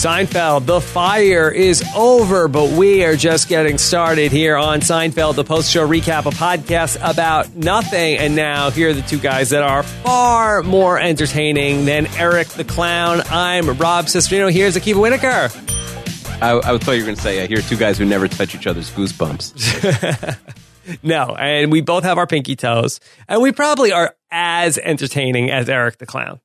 Seinfeld, the fire is over, but we are just getting started here on Seinfeld, the post show recap, a podcast about nothing. And now, here are the two guys that are far more entertaining than Eric the Clown. I'm Rob Cesternino. Here's Akiva Whitaker. I, I thought you were going to say, I hear two guys who never touch each other's goosebumps. no, and we both have our pinky toes, and we probably are as entertaining as Eric the Clown.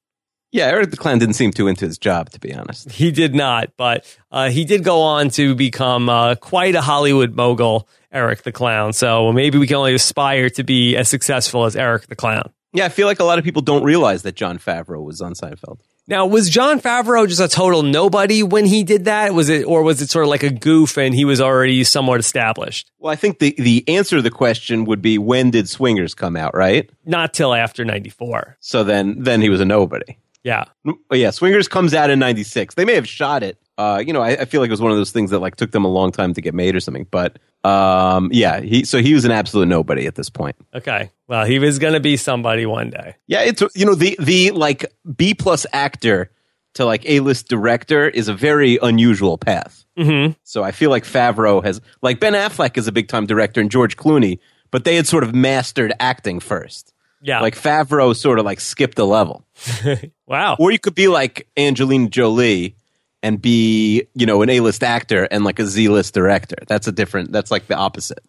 Yeah, Eric the Clown didn't seem too into his job, to be honest. He did not, but uh, he did go on to become uh, quite a Hollywood mogul, Eric the Clown. So maybe we can only aspire to be as successful as Eric the Clown. Yeah, I feel like a lot of people don't realize that Jon Favreau was on Seinfeld. Now, was Jon Favreau just a total nobody when he did that? Was it, or was it sort of like a goof and he was already somewhat established? Well, I think the, the answer to the question would be when did Swingers come out, right? Not till after 94. So then, then he was a nobody. Yeah. Oh, yeah, Swingers comes out in 96. They may have shot it. Uh, you know, I, I, feel like it was one of those things that like took them a long time to get made or something. But um, yeah, he so he was an absolute nobody at this point. Okay. Well, he was going to be somebody one day. Yeah, it's you know the the like B plus actor to like A list director is a very unusual path. Mm-hmm. So I feel like Favreau has like Ben Affleck is a big time director and George Clooney, but they had sort of mastered acting first. Yeah. Like Favreau sort of like skipped a level. wow. Or you could be like Angelina Jolie and be, you know, an A-list actor and like a Z-list director. That's a different that's like the opposite.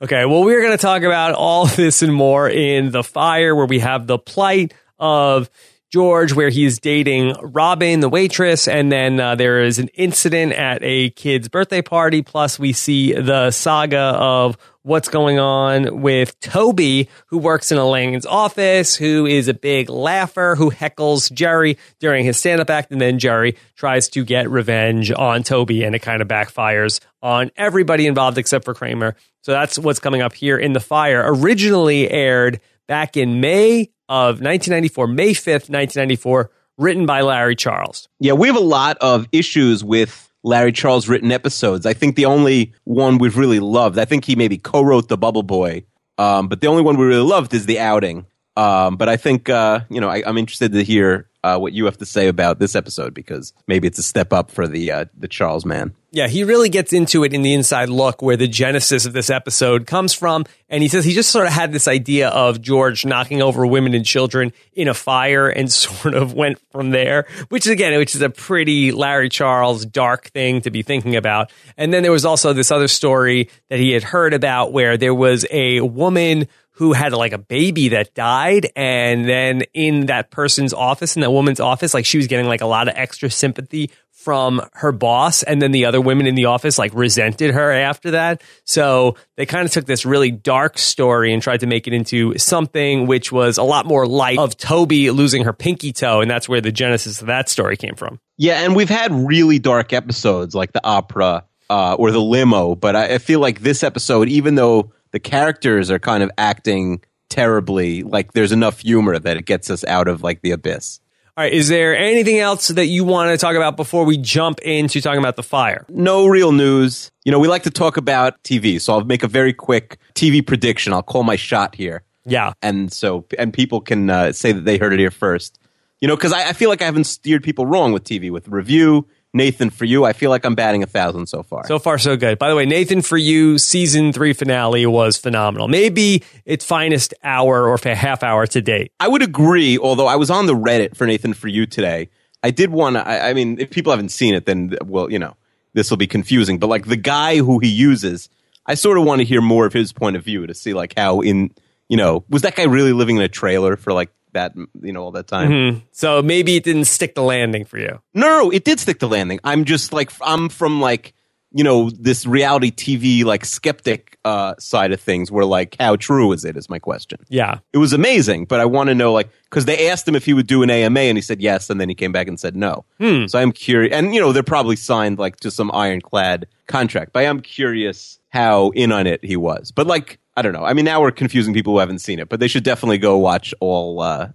Okay, well we're going to talk about all this and more in The Fire where we have the plight of George, where he's dating Robin, the waitress, and then uh, there is an incident at a kid's birthday party. Plus, we see the saga of what's going on with Toby, who works in Elaine's office, who is a big laugher, who heckles Jerry during his stand up act. And then Jerry tries to get revenge on Toby, and it kind of backfires on everybody involved except for Kramer. So that's what's coming up here in The Fire. Originally aired back in May of 1994, May 5th, 1994, written by Larry Charles. Yeah, we have a lot of issues with Larry Charles written episodes. I think the only one we've really loved, I think he maybe co wrote The Bubble Boy, um, but the only one we really loved is The Outing. Um, but I think, uh, you know, I, I'm interested to hear uh, what you have to say about this episode because maybe it's a step up for the uh, the Charles man. Yeah, he really gets into it in the inside look where the genesis of this episode comes from. And he says he just sort of had this idea of George knocking over women and children in a fire and sort of went from there, which is again, which is a pretty Larry Charles dark thing to be thinking about. And then there was also this other story that he had heard about where there was a woman who had like a baby that died and then in that person's office in that woman's office like she was getting like a lot of extra sympathy from her boss and then the other women in the office like resented her after that. So they kind of took this really dark story and tried to make it into something which was a lot more light of toby losing her pinky toe and that's where the genesis of that story came from. Yeah and we've had really dark episodes like the opera uh, or the limo but I, I feel like this episode even though the characters are kind of acting terribly. Like there's enough humor that it gets us out of like the abyss. All right. Is there anything else that you want to talk about before we jump into talking about the fire? No real news. You know, we like to talk about TV, so I'll make a very quick TV prediction. I'll call my shot here. Yeah. And so, and people can uh, say that they heard it here first. You know, because I, I feel like I haven't steered people wrong with TV, with review, Nathan for you. I feel like I'm batting a thousand so far. So far, so good. By the way, Nathan for you season three finale was phenomenal. Maybe its finest hour or half hour to date. I would agree. Although I was on the Reddit for Nathan for you today, I did want to. I, I mean, if people haven't seen it, then well, you know, this will be confusing. But like the guy who he uses, I sort of want to hear more of his point of view to see like how in you know was that guy really living in a trailer for like that you know all that time. Mm-hmm. So maybe it didn't stick the landing for you. No, no, it did stick the landing. I'm just like I'm from like you know this reality TV like skeptic uh, side of things. Where like how true is it? Is my question. Yeah, it was amazing, but I want to know like because they asked him if he would do an AMA and he said yes, and then he came back and said no. Hmm. So I'm curious, and you know they're probably signed like to some ironclad contract, but I'm curious how in on it he was. But like I don't know. I mean, now we're confusing people who haven't seen it, but they should definitely go watch all, uh,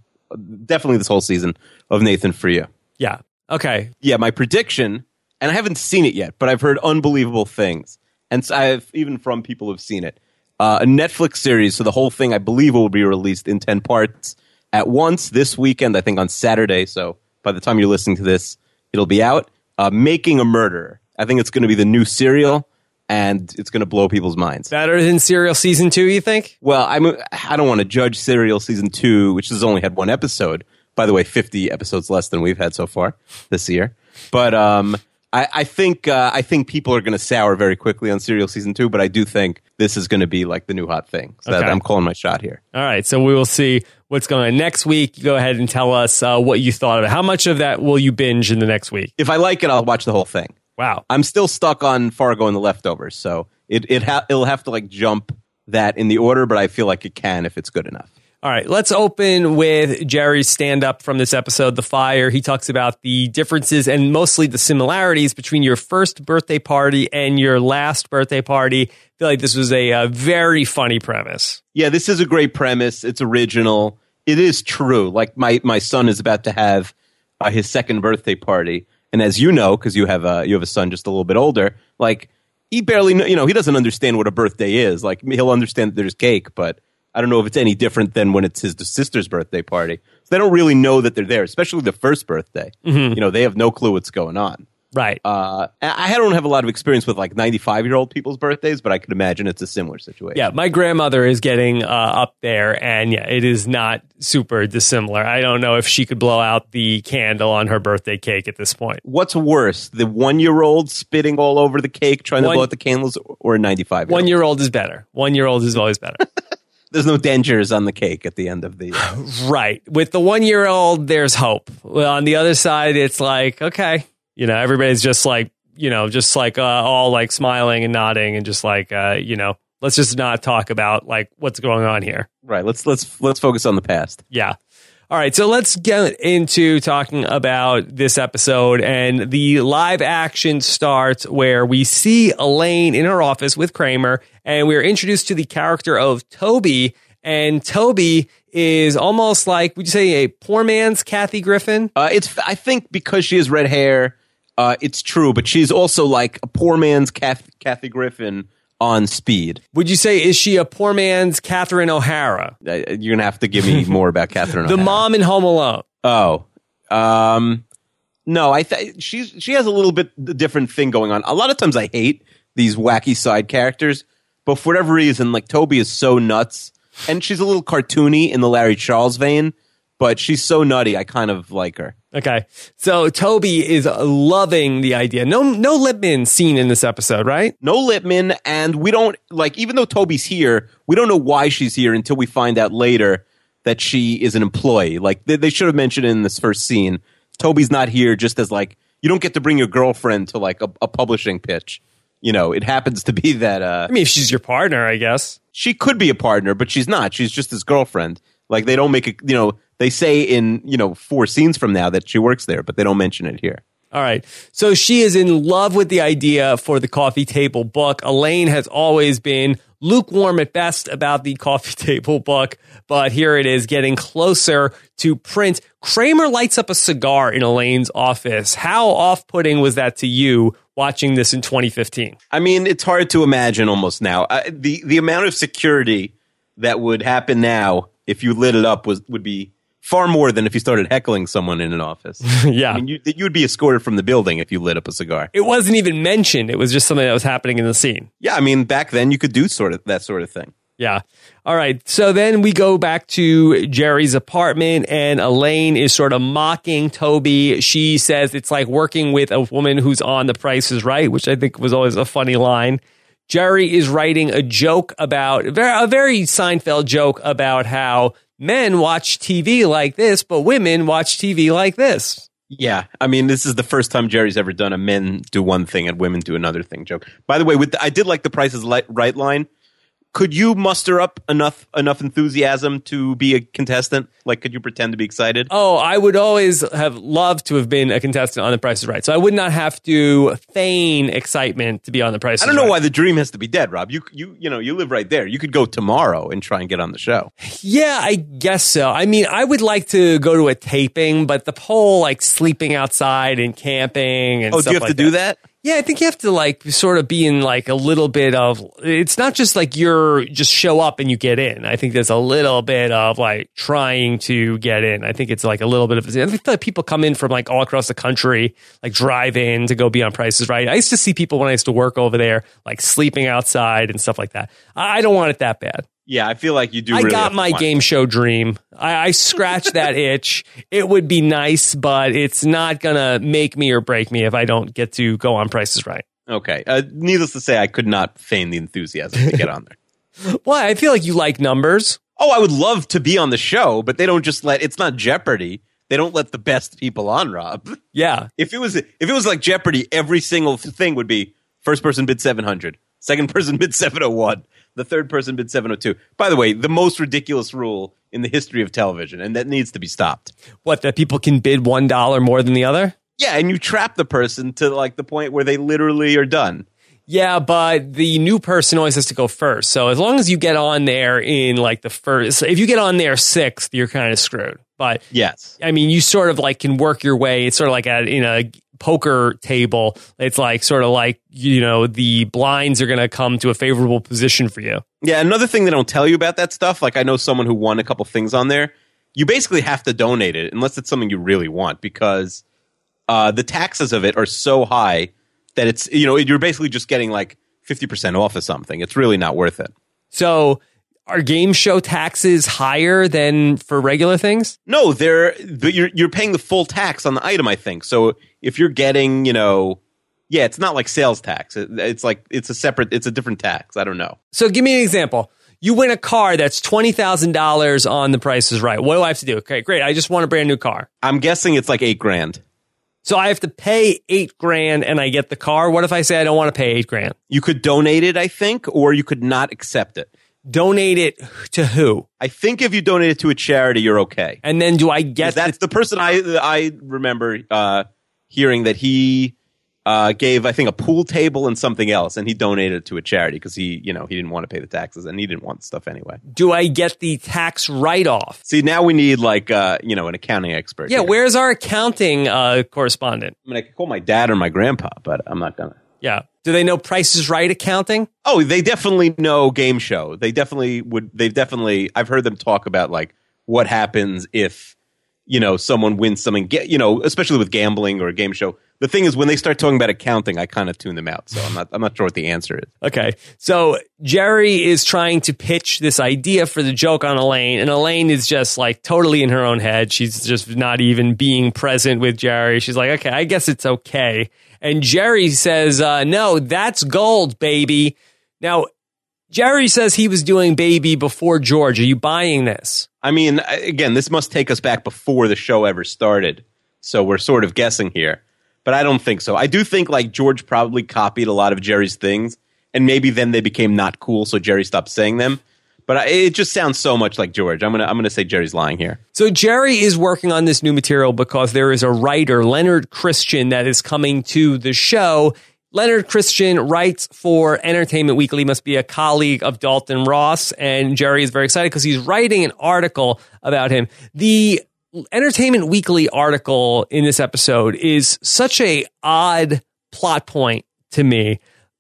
definitely this whole season of Nathan for you. Yeah. Okay. Yeah, my prediction, and I haven't seen it yet, but I've heard unbelievable things, and so I've even from people who've seen it. Uh, a Netflix series, so the whole thing I believe will be released in ten parts at once this weekend. I think on Saturday. So by the time you're listening to this, it'll be out. uh, Making a Murderer. I think it's going to be the new serial, and it's going to blow people's minds. Better than Serial season two, you think? Well, I'm I don't want to judge Serial season two, which has only had one episode. By the way, 50 episodes less than we've had so far this year. But um, I, I think uh, I think people are going to sour very quickly on Serial season two. But I do think this is going to be like the new hot thing. So that Okay. I'm calling my shot here. All right, so we will see what's going on next week. Go ahead and tell us uh, what you thought of it. How much of that will you binge in the next week? If I like it, I'll watch the whole thing. Wow. I'm still stuck on Fargo and the leftovers, so it it ha- it'll have to like jump that in the order, but I feel like it can if it's good enough. All right, let's open with Jerry's stand up from this episode, The Fire. He talks about the differences and mostly the similarities between your first birthday party and your last birthday party. I feel like this was a, uh very funny premise. Yeah, this is a great premise. It's original. It is true. Like my my son is about to have uh, his second birthday party, and as you know, because you have a you have a son just a little bit older, like he barely know, you know he doesn't understand what a birthday is. Like he'll understand that there's cake, but I don't know if it's any different than when it's his sister's birthday party. So they don't really know that they're there, especially the first birthday. Mm-hmm. You know, they have no clue what's going on. Right. Uh, I don't have a lot of experience with like 95 year old people's birthdays, but I could imagine it's a similar situation. Yeah, my grandmother is getting uh, up there, and yeah, it is not super dissimilar. I don't know if she could blow out the candle on her birthday cake at this point. What's worse, the one year old spitting all over the cake trying One- to blow out the candles, or a 95 year old? One year old is better. One year old is always better. There's no dangers on the cake at the end of the. right. With the one year old, there's hope. Well, on the other side, it's like, okay, you know, everybody's just like, you know, just like uh, all like smiling and nodding and just like, uh, you know, let's just not talk about like what's going on here. right. Let's let's let's focus on the past. Yeah. All right, so let's get into talking about this episode. And the live action starts where we see Elaine in her office with Kramer, and we're introduced to the character of Toby. And Toby is almost like, would you say, a poor man's Kathy Griffin? Uh, it's I think because she has red hair, uh, it's true, but she's also like a poor man's Kath, Kathy Griffin on speed. Would you say, is she a poor man's Catherine O'Hara? Uh, you're gonna have to give me more about Catherine. The O'Hara. mom in Home Alone. Oh, um, no, I th- she's she has a little bit different thing going on. A lot of times I hate these wacky side characters, but for whatever reason, like Toby is so nuts, and she's a little cartoony in the Larry Charles vein, but she's so nutty. I kind of like her. Okay. So Toby is loving the idea. No, no Lipman scene in this episode, right? No Lipman, and we don't like even though Toby's here, we don't know why she's here until we find out later that she is an employee. Like they, they should have mentioned in this first scene. Toby's not here just as like you don't get to bring your girlfriend to like a, a publishing pitch. You know, it happens to be that uh, I mean, if she's your partner, I guess. she could be a partner, but she's not. She's just his girlfriend. Like they don't make it. You know, they say in you know four scenes from now that she works there, but they don't mention it here. All right. So she is in love with the idea for the coffee table book. Elaine has always been lukewarm at best about the coffee table book, but here it is getting closer to print. Kramer lights up a cigar in Elaine's office. How off putting was that to you watching this in 2015? I mean, it's hard to imagine almost now. Uh, the the amount of security that would happen now if you lit it up was would be far more than if you started heckling someone in an office. yeah. I mean, you, you'd be escorted from the building if you lit up a cigar. it wasn't even mentioned. It was just something that was happening in the scene. Yeah, I mean, back then you could do sort of that sort of thing. Yeah. All right. So then we go back to Jerry's apartment, and Elaine is sort of mocking Toby. She says it's like working with a woman who's on The Price is Right, which I think was always a funny line. Jerry is writing a joke about a very Seinfeld joke about how men watch TV like this, but women watch TV like this. Yeah, I mean, this is the first time Jerry's ever done a men do one thing and women do another thing joke. By the way, with the, I did like the Price is Right line. Could you muster up enough enough enthusiasm to be a contestant? Like, could you pretend to be excited? Oh, I would always have loved to have been a contestant on The Price is Right. So I would not have to feign excitement to be on The Price right. I don't know Right. why the dream has to be dead, Rob. You you you know you live right there. You could go tomorrow and try and get on the show. Yeah, I guess so. I mean, I would like to go to a taping, but the whole like sleeping outside and camping and Oh, do you have like to do that? Yeah, I think you have to like sort of be in like a little bit of it's not just like you're just show up and you get in. I think there's a little bit of like trying to get in. I think it's like a little bit of I feel like people come in from like all across the country, like drive in to go be on prices right. I used to see people when I used to work over there, like sleeping outside and stuff like that. I don't want it that bad. Yeah, I feel like you do. I really got my game show dream. I, I scratched that itch. It would be nice, but it's not gonna make me or break me if I don't get to go on prices right. Okay. Uh, needless to say, I could not feign the enthusiasm to get on there. Why? I feel like you like numbers. Oh, I would love to be on the show, but they don't just let. It's not Jeopardy. They don't let the best people on, Rob. Yeah. If it was, if it was like Jeopardy, every single thing would be first person bid seven hundred, second person bid seven hundred one, the third person bid seven hundred two. By the way, the most ridiculous rule in the history of television, and that needs to be stopped. What that people can bid one dollar more than the other? Yeah, and you trap the person to like the point where they literally are done. Yeah, but the new person always has to go first. So as long as you get on there in like the first, if you get on there sixth, you're kind of screwed. But Yes. I mean, you sort of like can work your way. It's sort of like a, in a poker table. It's like sort of like, you know, the blinds are going to come to a favorable position for you. Yeah, another thing they don't tell you about that stuff, like I know someone who won a couple things on there, you basically have to donate it unless it's something you really want because uh, the taxes of it are so high that it's, you know, you're basically just getting like 50% off of something. It's really not worth it. So are game show taxes higher than for regular things? No, they're, but you're, you're paying the full tax on the item, I think. So if you're getting, you know, yeah, it's not like sales tax. It, it's like, it's a separate, it's a different tax. I don't know. So give me an example. You win a car that's $20,000 on the price is right. What do I have to do? Okay, great. I just want a brand new car. I'm guessing it's like eight grand. So I have to pay eight grand and I get the car. What if I say I don't want to pay eight grand? You could donate it, I think, or you could not accept it. Donate it to who? I think if you donate it to a charity, you're okay. And then do I get that's the, the person I I remember uh, hearing that he uh, gave I think a pool table and something else, and he donated it to a charity because he you know he didn't want to pay the taxes and he didn't want stuff anyway. do I get the tax write off? See, now we need like uh, you know an accounting expert. Yeah, here. where's our accounting uh, correspondent? I mean, I could call my dad or my grandpa, but I'm not gonna. Yeah. Do they know Price is Right accounting? Oh, they definitely know game show. They definitely would. They've definitely. I've heard them talk about like what happens if you know someone wins something. Get you know, especially with gambling or a game show. The thing is, when they start talking about accounting, I kind of tune them out. So I'm not. I'm not sure what the answer is. Okay. So Jerry is trying to pitch this idea for the joke on Elaine, and Elaine is just like totally in her own head. She's just not even being present with Jerry. She's like, okay, I guess it's okay. And Jerry says, uh, no, that's gold, baby. Now, Jerry says he was doing baby before George. Are you buying this? I mean, again, this must take us back before the show ever started. So we're sort of guessing here. But I don't think so. I do think like George probably copied a lot of Jerry's things, and maybe then they became not cool, so Jerry stopped saying them. But I, it just sounds so much like George. I'm gonna I'm gonna say Jerry's lying here. So Jerry is working on this new material because there is a writer, Leonard Christian, that is coming to the show. Leonard Christian writes for Entertainment Weekly, must be a colleague of Dalton Ross, and Jerry is very excited because he's writing an article about him. The Entertainment Weekly article in this episode is such a odd plot point to me.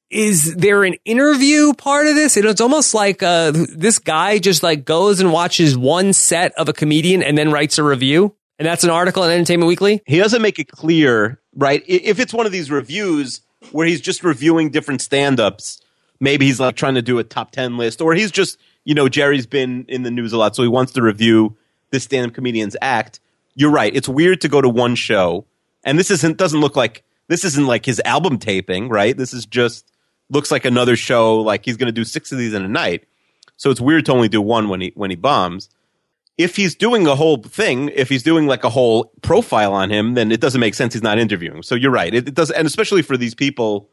Is there an interview part of this? It's almost like uh, this guy just like goes and watches one set of a comedian and then writes a review, and that's an article in Entertainment Weekly. He doesn't make it clear, right? If it's one of these reviews where he's just reviewing different stand-ups, maybe he's like trying to do a top 10 list or he's just, you know, Jerry's been in the news a lot so he wants to review this stand-up comedian's act. You're right. It's weird to go to one show and this isn't doesn't look like this isn't like his album taping, right? This is just looks like another show like he's going to do 6 of these in a night. So it's weird to only do one when he when he bombs if he's doing a whole thing, if he's doing like a whole profile on him, then it doesn't make sense he's not interviewing. So you're right. It, it does, and especially for these people,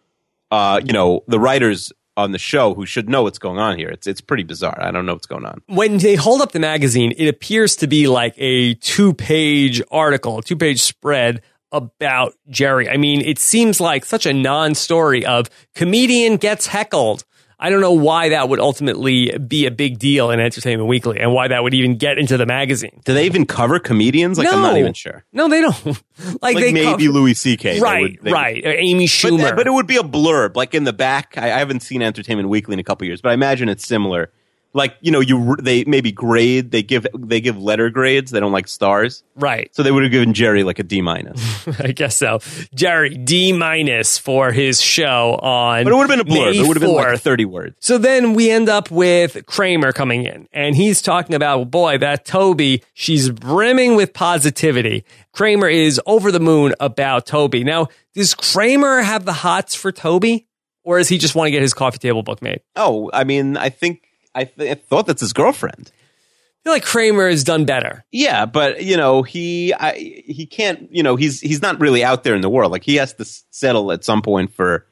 uh, you know, the writers on the show who should know what's going on here. It's it's pretty bizarre. I don't know what's going on. When they hold up the magazine, it appears to be like a two page article, two page spread about Jerry. I mean, it seems like such a non story of comedian gets heckled. I don't know why that would ultimately be a big deal in Entertainment Weekly and why that would even get into the magazine. Do they even cover comedians? Like I'm not even sure. No, they don't. like, Like they maybe cover- Louis C.K. they right, would- they right. Or Amy Schumer. that- but it would be a blurb, like in the back. I, I haven't seen Entertainment Weekly in a couple years, but I imagine it's similar. Like you know, you they maybe grade. They give they give letter grades. They don't like stars, right. so they would have given Jerry like a D minus. I guess so. Jerry D minus for his show on. But it would have been a blurb. May it would have been like thirty words. So then we end up with Kramer coming in, and he's talking about, boy, that Toby, she's brimming with positivity. Kramer is over the moon about Toby. Now, does Kramer have the hots for Toby, or does he just want to get his coffee table book made? Oh, I mean, I think I, th- I thought that's his girlfriend. I feel like Kramer has done better. Yeah, but you know, he I, he can't. You know, he's he's not really out there in the world. Like he has to settle at some point for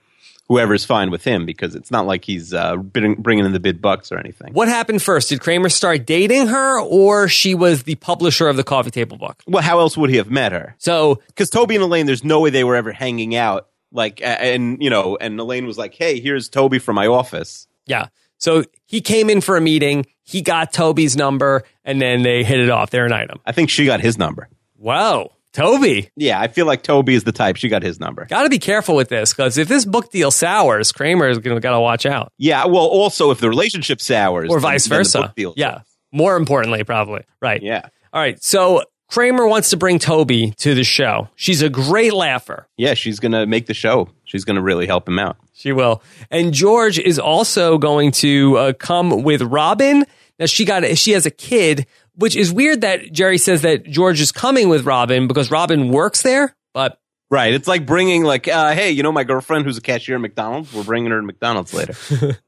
whoever's fine with him because it's not like he's uh, bringing in the big bucks or anything. What happened first? Did Kramer start dating her, or she was the publisher of the coffee table book? Well, how else would he have met her? So Because Toby and Elaine, there's no way they were ever hanging out. Like, and you know, and Elaine was like, "Hey, here's Toby from my office." Yeah. So he came in for a meeting. He got Toby's number, and then they hit it off. They're an item. I think she got his number. Wow, Toby, Yeah, I feel like Toby is the type. She got his number. got to be careful with this because if this book deal sours, Kramer is going to got to watch out, Yeah. Well, also if the relationship sours, or then- vice then the versa. book deal Yeah. More importantly, probably right. Yeah. All right. So Kramer wants to bring Toby to the show. She's a great laugher. Yeah, she's gonna make the show. She's gonna really help him out. She will. And George is also going to uh, come with Robin. Now she got she has a kid, which is weird that Jerry says that George is coming with Robin because Robin works there. But Right. It's like bringing like, uh, hey, you know my girlfriend who's a cashier at McDonald's. We're bringing her to McDonald's later.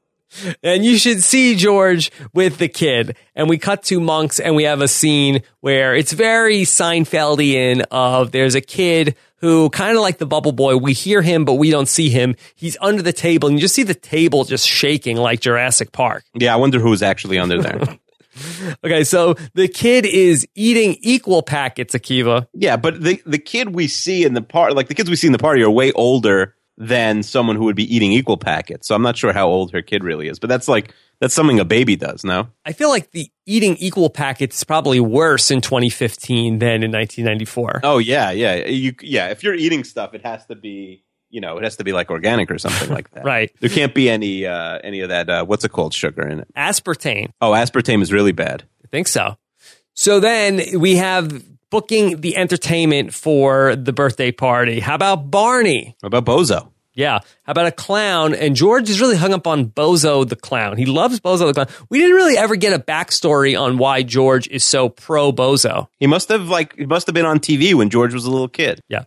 and you should see George with the kid. And we cut to Monk's, and we have a scene where it's very Seinfeldian. Of there's a kid who kind of like the Bubble Boy. We hear him, but we don't see him. He's under the table, and you just see the table just shaking like Jurassic Park. yeah, I wonder who's actually under there. Okay, so the kid is eating equal packets, Akiva. yeah, but the the kid we see in the part, like the kids we see in the party, are way older than someone who would be eating equal packets. So I'm not sure how old her kid really is. But that's like that's something a baby does. No. I feel like the eating equal packets is probably worse in 2015 than in 1994. Oh yeah, yeah. You yeah. If you're eating stuff, it has to be you know it has to be like organic or something like that. Right. There can't be any uh, any of that. Uh, what's it called? Sugar in it. Aspartame. Oh, aspartame is really bad. I think so. So then we have booking the entertainment for the birthday party. How about Barney? What about Bozo? Yeah. How about a clown? And George is really hung up on Bozo the clown. He loves Bozo the clown. We didn't really ever get a backstory on why George is so pro Bozo. He must have like he must have been on TV when George was a little kid. Yeah.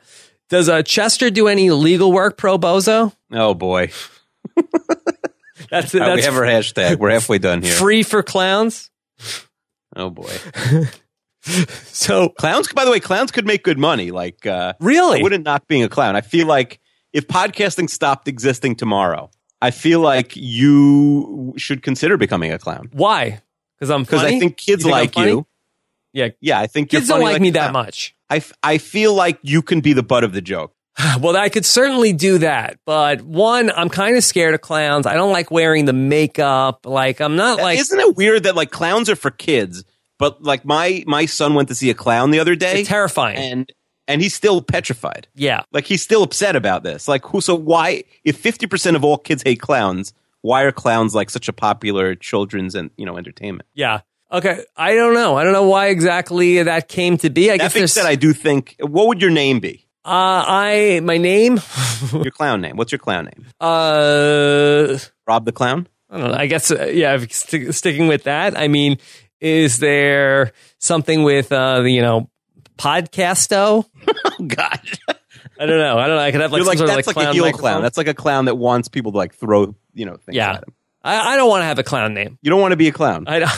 Does uh, Chester do any legal work pro Bozo? Oh boy, That's Uh, we have our hashtag. We're halfway done here. free for clowns. Oh boy, So clowns. By the way, clowns could make good money. Like uh, really, I wouldn't knock being a clown. I feel like if podcasting stopped existing tomorrow, I feel like you should consider becoming a clown why? Because I'm because? I think kids You think like you. Yeah, Yeah, I think kids you're don't funny like me that much. I, f- I feel like you can be the butt of the joke. Well, I could certainly do that, but one, I'm kind of scared of clowns. I don't like wearing the makeup. Like I'm not like Isn't it weird that like clowns are for kids, but like my my son went to see a clown the other day, it's terrifying. and and he's still petrified. yeah, Like he's still upset about this. Like who? So why? If fifty percent of all kids hate clowns, why are clowns like such a popular children's and you know entertainment? yeah. Okay, I don't know. I don't know why exactly that came to be. I That guess being said, I do think. What would your name be? uh, I my name. Your clown name. What's your clown name? Uh, Rob the clown. I don't know. I guess uh, yeah. St- sticking with that. I mean, is there something with uh, the you know podcasto? Oh God, I don't know. I don't know. I could have like you're some like sort of like like, clown a clown. That's like a clown that wants people to like throw you know things Yeah. at him. I, I don't want to have a clown name. You don't want to be a clown. I don't,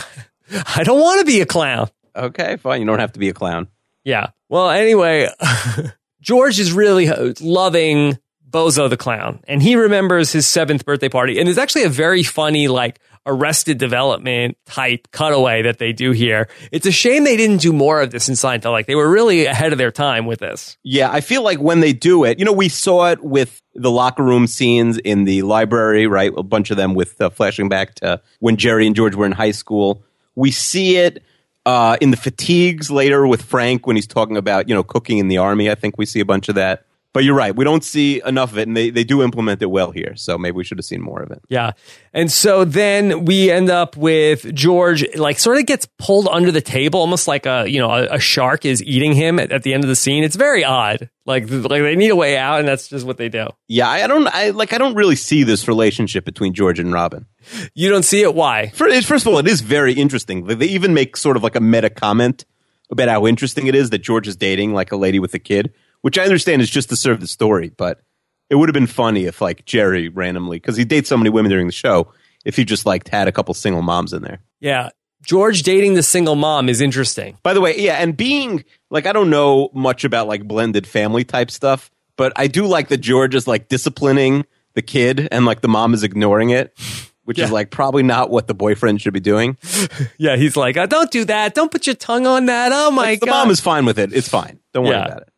I don't want to be a clown. Okay, fine. You don't have to be a clown. Yeah. Well, anyway, George is really loving Bozo the Clown, and he remembers his seventh birthday party. And there's actually a very funny, like, arrested development type cutaway that they do here. It's a shame they didn't do more of this in Seinfeld. Like, they were really ahead of their time with this. Yeah, I feel like when they do it, you know, we saw it with the locker room scenes in the library, right? A bunch of them with uh, flashing back to when Jerry and George were in high school. We see it uh, in the fatigues later with Frank when he's talking about, you know, cooking in the army. I think we see a bunch of that. But you're right. We don't see enough of it, and they, they do implement it well here. So maybe we should have seen more of it. Yeah. And so then we end up with George, like, sort of gets pulled under the table, almost like a, you know, a, a shark is eating him at, at, the end of the scene. It's very odd. Like, like they need a way out, and that's just what they do. Yeah. I don't, I like, I don't really see this relationship between George and Robin. You don't see it? Why? First, first of all, it is very interesting. They even make sort of like a meta comment about how interesting it is that George is dating like a lady with a kid which I understand is just to serve the story, but it would have been funny if like Jerry randomly, because he dates so many women during the show, if he just like had a couple single moms in there. Yeah. George dating the single mom is interesting. By the way, yeah, and being like I don't know much about like blended family type stuff, but I do like that George is like disciplining the kid and like the mom is ignoring it. Which yeah. is like probably not what the boyfriend should be doing. yeah, he's like, oh, "Don't do that! Don't put your tongue on that! Oh my like, god!" The mom is fine with it. It's fine. Don't worry yeah. about it.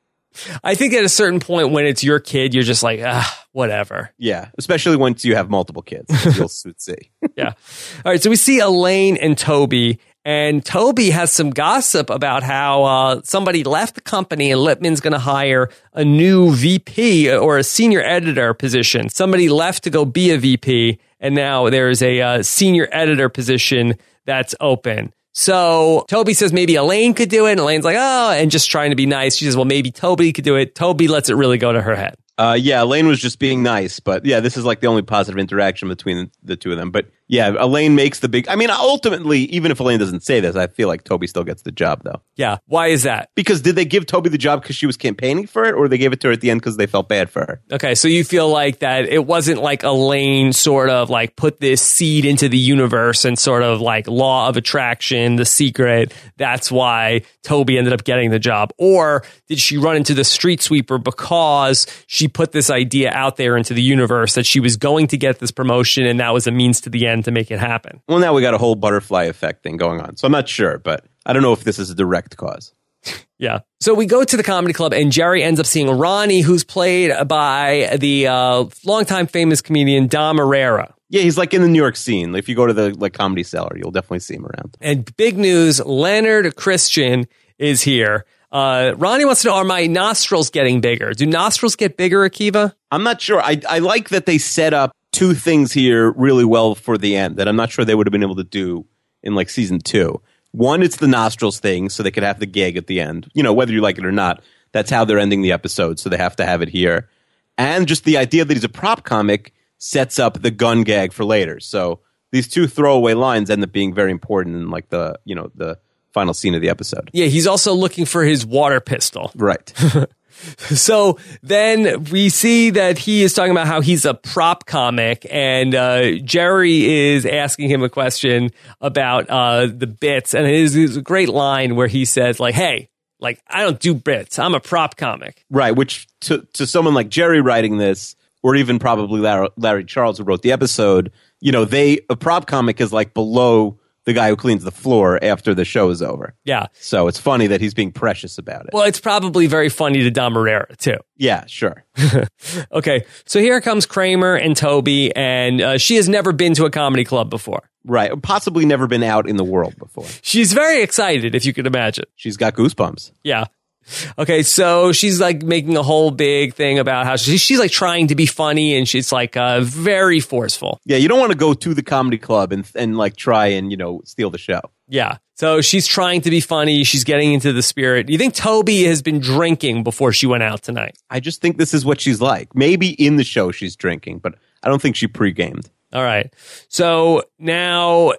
I think at a certain point when it's your kid, you're just like, ah, whatever. Yeah, especially once you have multiple kids, you'll see. yeah. All right, so we see Elaine and Toby, and Toby has some gossip about how uh, somebody left the company and Lipman's going to hire a new VP or a senior editor position. Somebody left to go be a VP, and now there's a uh, senior editor position that's open. So Toby says maybe Elaine could do it. And Elaine's like, oh, and just trying to be nice. She says, well, maybe Toby could do it. Toby lets it really go to her head. Uh, yeah, Elaine was just being nice, but yeah, this is like the only positive interaction between the two of them. But yeah, Elaine makes the big. I mean, ultimately, even if Elaine doesn't say this, I feel like Toby still gets the job, though. Yeah. Why is that? Because did they give Toby the job because she was campaigning for it, or they gave it to her at the end because they felt bad for her? Okay, so you feel like that it wasn't like Elaine sort of like put this seed into the universe and sort of like law of attraction, the secret. That's why Toby ended up getting the job, or did she run into the street sweeper because she put this idea out there into the universe that she was going to get this promotion, and that was a means to the end to make it happen. Well, now we got a whole butterfly effect thing going on. So I'm not sure, but I don't know if this is a direct cause. yeah. So we go to the comedy club, and Jerry ends up seeing Ronnie, who's played by the uh, longtime famous comedian Dom Irrera. Yeah, he's like in the New York scene. If you go to the like comedy cellar, you'll definitely see him around. And big news: Leonard Christian is here. Uh, Ronnie wants to know: Are my nostrils getting bigger? Do nostrils get bigger, Akiva? I'm not sure. I I like that they set up two things here really well for the end that I'm not sure they would have been able to do in like season two. One, it's the nostrils thing, so they could have the gag at the end. You know, whether you like it or not, that's how they're ending the episode, so they have to have it here. And just the idea that he's a prop comic sets up the gun gag for later. So these two throwaway lines end up being very important in like the you know the final scene of the episode. Yeah, he's also looking for his water pistol. Right. So then we see that he is talking about how he's a prop comic, and uh, Jerry is asking him a question about uh, the bits, and it is a great line where he says, "Like, hey, like I don't do bits. I'm a prop comic." Right. Which to to someone like Jerry writing this, or even probably Larry, Larry Charles who wrote the episode, you know, they a prop comic is like below the guy who cleans the floor after the show is over. Yeah. So it's funny that he's being precious about it. Well, it's probably very funny to Dom Irrera, too. Yeah, sure. okay. So here comes Kramer and Toby, and uh, she has never been to a comedy club before. Right. Possibly never been out in the world before. She's very excited, if you can imagine. She's got goosebumps. Yeah. Okay, so she's like making a whole big thing about how she, she's like trying to be funny and she's like uh, very forceful. Yeah, you don't want to go to the comedy club and and like try and you know steal the show. Yeah, so she's trying to be funny. She's getting into the spirit. You think Toby has been drinking before she went out tonight? I just think this is what she's like. Maybe in the show she's drinking, but I don't think she pre-gamed. All right. So now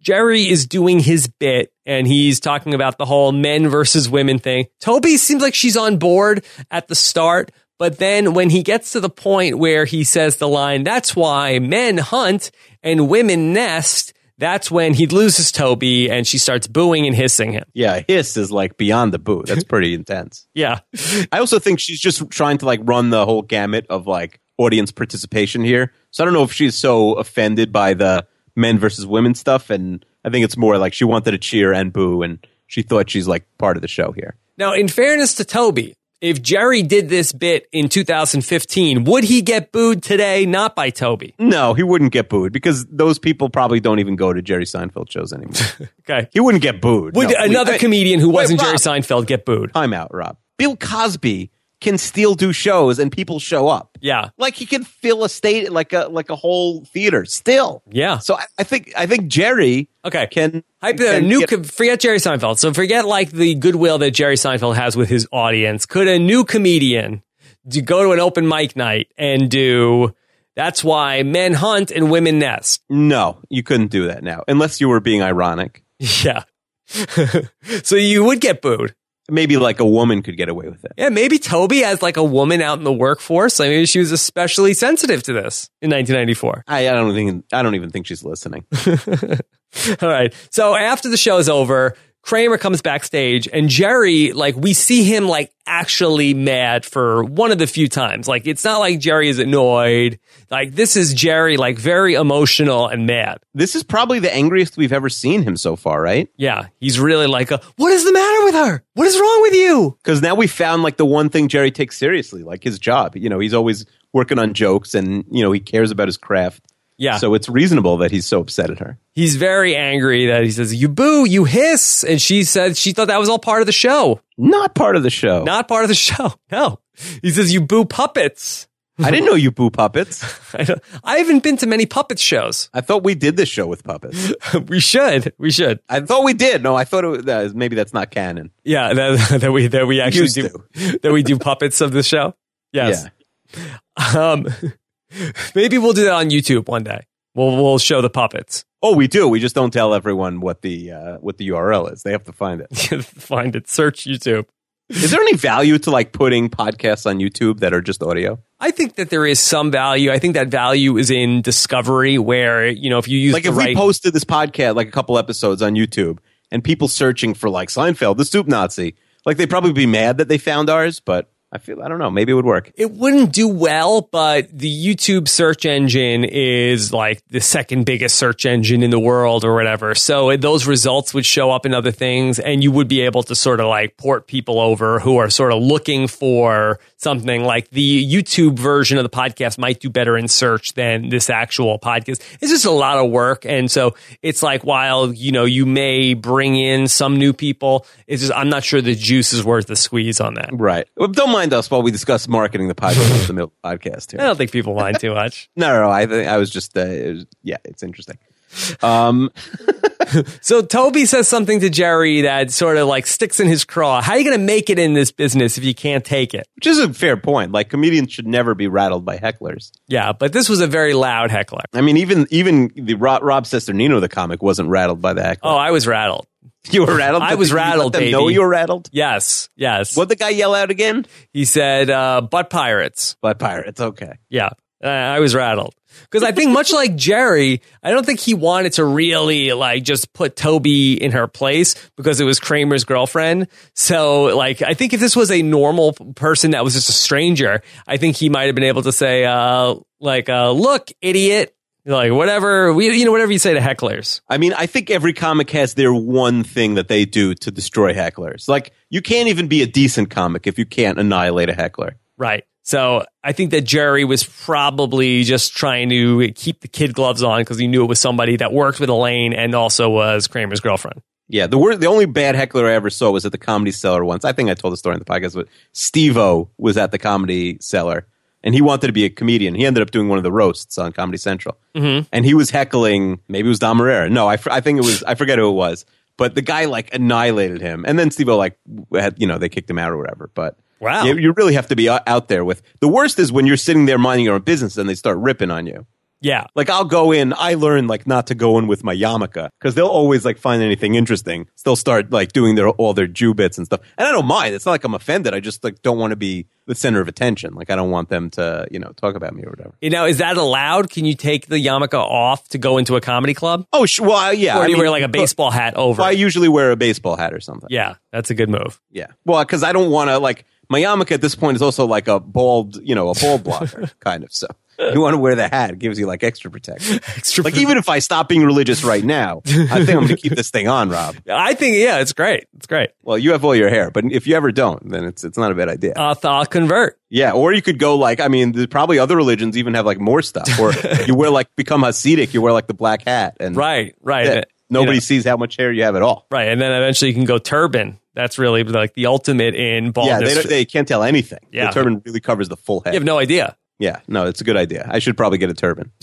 Jerry is doing his bit and he's talking about the whole men versus women thing. Toby seems like she's on board at the start, but then when he gets to the point where he says the line, that's why men hunt and women nest, that's when he loses Toby and she starts booing and hissing him. Yeah, hiss is like beyond the boo. That's pretty intense. Yeah. I also think she's just trying to like run the whole gamut of like audience participation here. So I don't know if she's so offended by the men versus women stuff, and I think it's more like she wanted to cheer and boo, and she thought she's like part of the show here. Now, in fairness to Toby, if Jerry did this bit in 2015, would he get booed today? Not by Toby. No, he wouldn't get booed because those people probably don't even go to Jerry Seinfeld shows anymore. Okay. he wouldn't get booed. Would No, another comedian who Wait, wasn't Jerry Seinfeld get booed? Time out, Rob. Bill Cosby can still do shows and people show up. Yeah. Like he can fill a state like a like a whole theater still. Yeah. So I, I think I think Jerry Okay. can Hype, uh, new, get- forget Jerry Seinfeld. So forget like the goodwill that Jerry Seinfeld has with his audience. Could a new comedian do, go to an open mic night and do that's why men hunt and women nest? No, you couldn't do that now unless you were being ironic. Yeah. so you would get booed. Maybe like a woman could get away with it. Yeah, maybe Toby as like a woman out in the workforce. I mean, she was especially sensitive to this in 1994. I, I don't think I don't even think she's listening. All right. So after the show's over, Kramer comes backstage and Jerry, like, we see him like actually mad for one of the few times. Like, it's not like Jerry is annoyed. Like, this is Jerry, like, very emotional and mad. This is probably the angriest we've ever seen him so far, right? Yeah. He's really like, a, what is the matter with her? What is wrong with you? Because now we found like the one thing Jerry takes seriously, like his job. You know, he's always working on jokes and you know he cares about his craft. Yeah. So it's reasonable that he's so upset at her. He's very angry that he says, you boo, you hiss. And she said she thought that was all part of the show. Not part of the show. Not part of the show. No. He says, you boo puppets. I didn't know you boo puppets. I, I haven't been to many puppet shows. I thought we did this show with puppets. we should. We should. I thought we did. No, I thought it was, uh, maybe that's not canon. Yeah, that, that we that we actually Used do that we do puppets of the show. Yes. Um, maybe we'll do that on YouTube one day. We'll we'll show the puppets. Oh, we do. We just don't tell everyone what the uh, what the URL is. They have to find it. Find it. Search YouTube. Is there any value to like putting podcasts on YouTube that are just audio? I think that there is some value. I think that value is in discovery, where you know if you use Like if right. we posted this podcast, like a couple episodes on YouTube, and people searching for like Seinfeld, the Soup Nazi, like they'd probably be mad that they found ours, but I feel I don't know. Maybe it would work. it wouldn't do well, but the YouTube search engine is like the second biggest search engine in the world or whatever. So those results would show up in other things and you would be able to sort of like port people over who are sort of looking for something like the YouTube version of the podcast might do better in search than this actual podcast. It's just a lot of work. And so it's like while, you know, you may bring in some new people, it's just, I'm not sure the juice is worth the squeeze on that. Right. Well, don't mind us while we discuss marketing the podcast in the middle of the podcast I don't think people mind too much. No, no, no. I think I was just, uh, it was, yeah, it's interesting. Um, So Toby says something to Jerry that sort of like sticks in his craw. How are you going to make it in this business if you can't take it? which is a fair point. Like comedians should never be rattled by hecklers. Yeah, but this was a very loud heckler. I mean, even even the Rob, Rob Cesternino, the comic, wasn't rattled by the heckler. Oh, I was rattled. you were rattled. I was you let rattled, them baby. Know you were rattled. Yes, yes. What the guy yell out again? He said, uh, butt pirates. By pirates. Okay. Yeah, uh, I was rattled. Because I think, much like Jerry, I don't think he wanted to really like just put Toby in her place because it was Kramer's girlfriend. So, like, I think if this was a normal person that was just a stranger, I think he might have been able to say, uh, like, uh, look, idiot, like whatever we, you know, whatever you say to hecklers. I mean, I think every comic has their one thing that they do to destroy hecklers. Like, you can't even be a decent comic if you can't annihilate a heckler. Right. So I think that Jerry was probably just trying to keep the kid gloves on because he knew it was somebody that worked with Elaine and also was Kramer's girlfriend. Yeah, the word, the only bad heckler I ever saw was at the Comedy Cellar once. I think I told the story in the podcast, but Steve-O was at the Comedy Cellar, and he wanted to be a comedian. He ended up doing one of the roasts on Comedy Central, mm-hmm. and he was heckling. Maybe it was Dom Irrera. No, I, I think it was. I forget who it was, but the guy like annihilated him, and then Steve-O like had you know they kicked him out or whatever. But Wow. you, you really have to be uh, out there with. The worst is when you're sitting there minding your own business and they start ripping on you. Yeah. Like I'll go in. I learn like not to go in with my yarmulke because they'll always like find anything interesting. So they'll start like doing their all their Jew bits and stuff. And I don't mind. It's not like I'm offended. I just like don't want to be the center of attention. Like I don't want them to you know talk about me or whatever. You know, is that allowed? Can you take the yarmulke off to go into a comedy club? Oh, sh- well, yeah. Or I do you mean, wear like a baseball hat over? I usually wear a baseball hat or something. yeah, that's a good move. Yeah. Well, because I don't want to like my yarmulke at this point is also like a bald, you know, a bald blocker kind of. So you want to wear the hat; it gives you like extra protection. Extra Like even if I stop being religious right now, I think I'm going to keep this thing on, Rob. I think yeah, it's great. It's great. Well, you have all your hair, but if you ever don't, then it's it's not a bad idea. Uh, I'll, I'll convert. Yeah, or you could go like I mean, there's probably other religions even have like more stuff, or you wear like become Hasidic, you wear like the black hat, and Right, right. yeah, You nobody know, sees how much hair you have at all. right, and then eventually you can go turban. That's really like the ultimate in Yeah, baldness. they, don't- they can't tell anything. Yeah. The turban really covers the full head. you have no idea. yeah, no, it's a good idea. I should probably get a turban.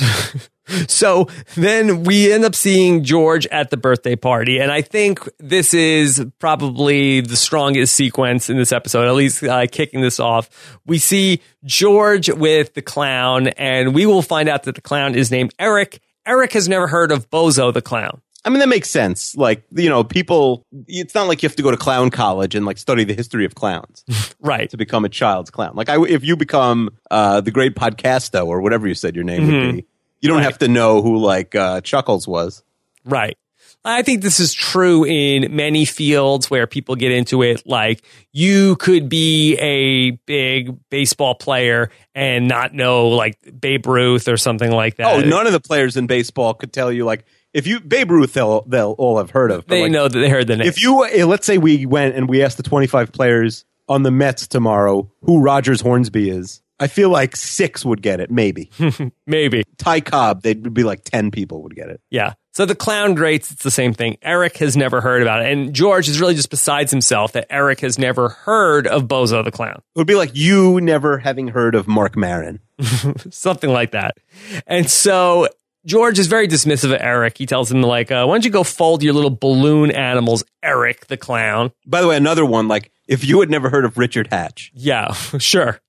So then we end up seeing George at the birthday party. And I think this is probably the strongest sequence in this episode, at least uh, kicking this off. We see George with the clown, and we will find out that the clown is named Eric. Eric has never heard of Bozo the clown. I mean, that makes sense. Like, you know, people, it's not like you have to go to clown college and like study the history of clowns Right. to become a child's clown. Like, I, if you become uh, the great podcasto or whatever you said your name would be, you don't have to know who like uh, Chuckles was. Right. I think this is true in many fields where people get into it. Like you could be a big baseball player and not know like Babe Ruth or something like that. Oh, none of the players in baseball could tell you like if you Babe Ruth they'll they'll all have heard of. They like, know that they heard the name. If you eh, let's say we went and we asked the 25 players on the Mets tomorrow who Rogers Hornsby is, I feel like 6 would get it, maybe. Maybe. Ty Cobb, they'd be like 10 people would get it. Yeah. So the clown greats, it's the same thing. Eric has never heard about it. And George is really just besides himself that Eric has never heard of Bozo the clown. It would be like you never having heard of Marc Maron. something like that. And so George is very dismissive of Eric. He tells him like, uh, "Why don't you go fold your little balloon animals, Eric the clown?" By the way, another one like if you had never heard of Richard Hatch. Yeah, sure.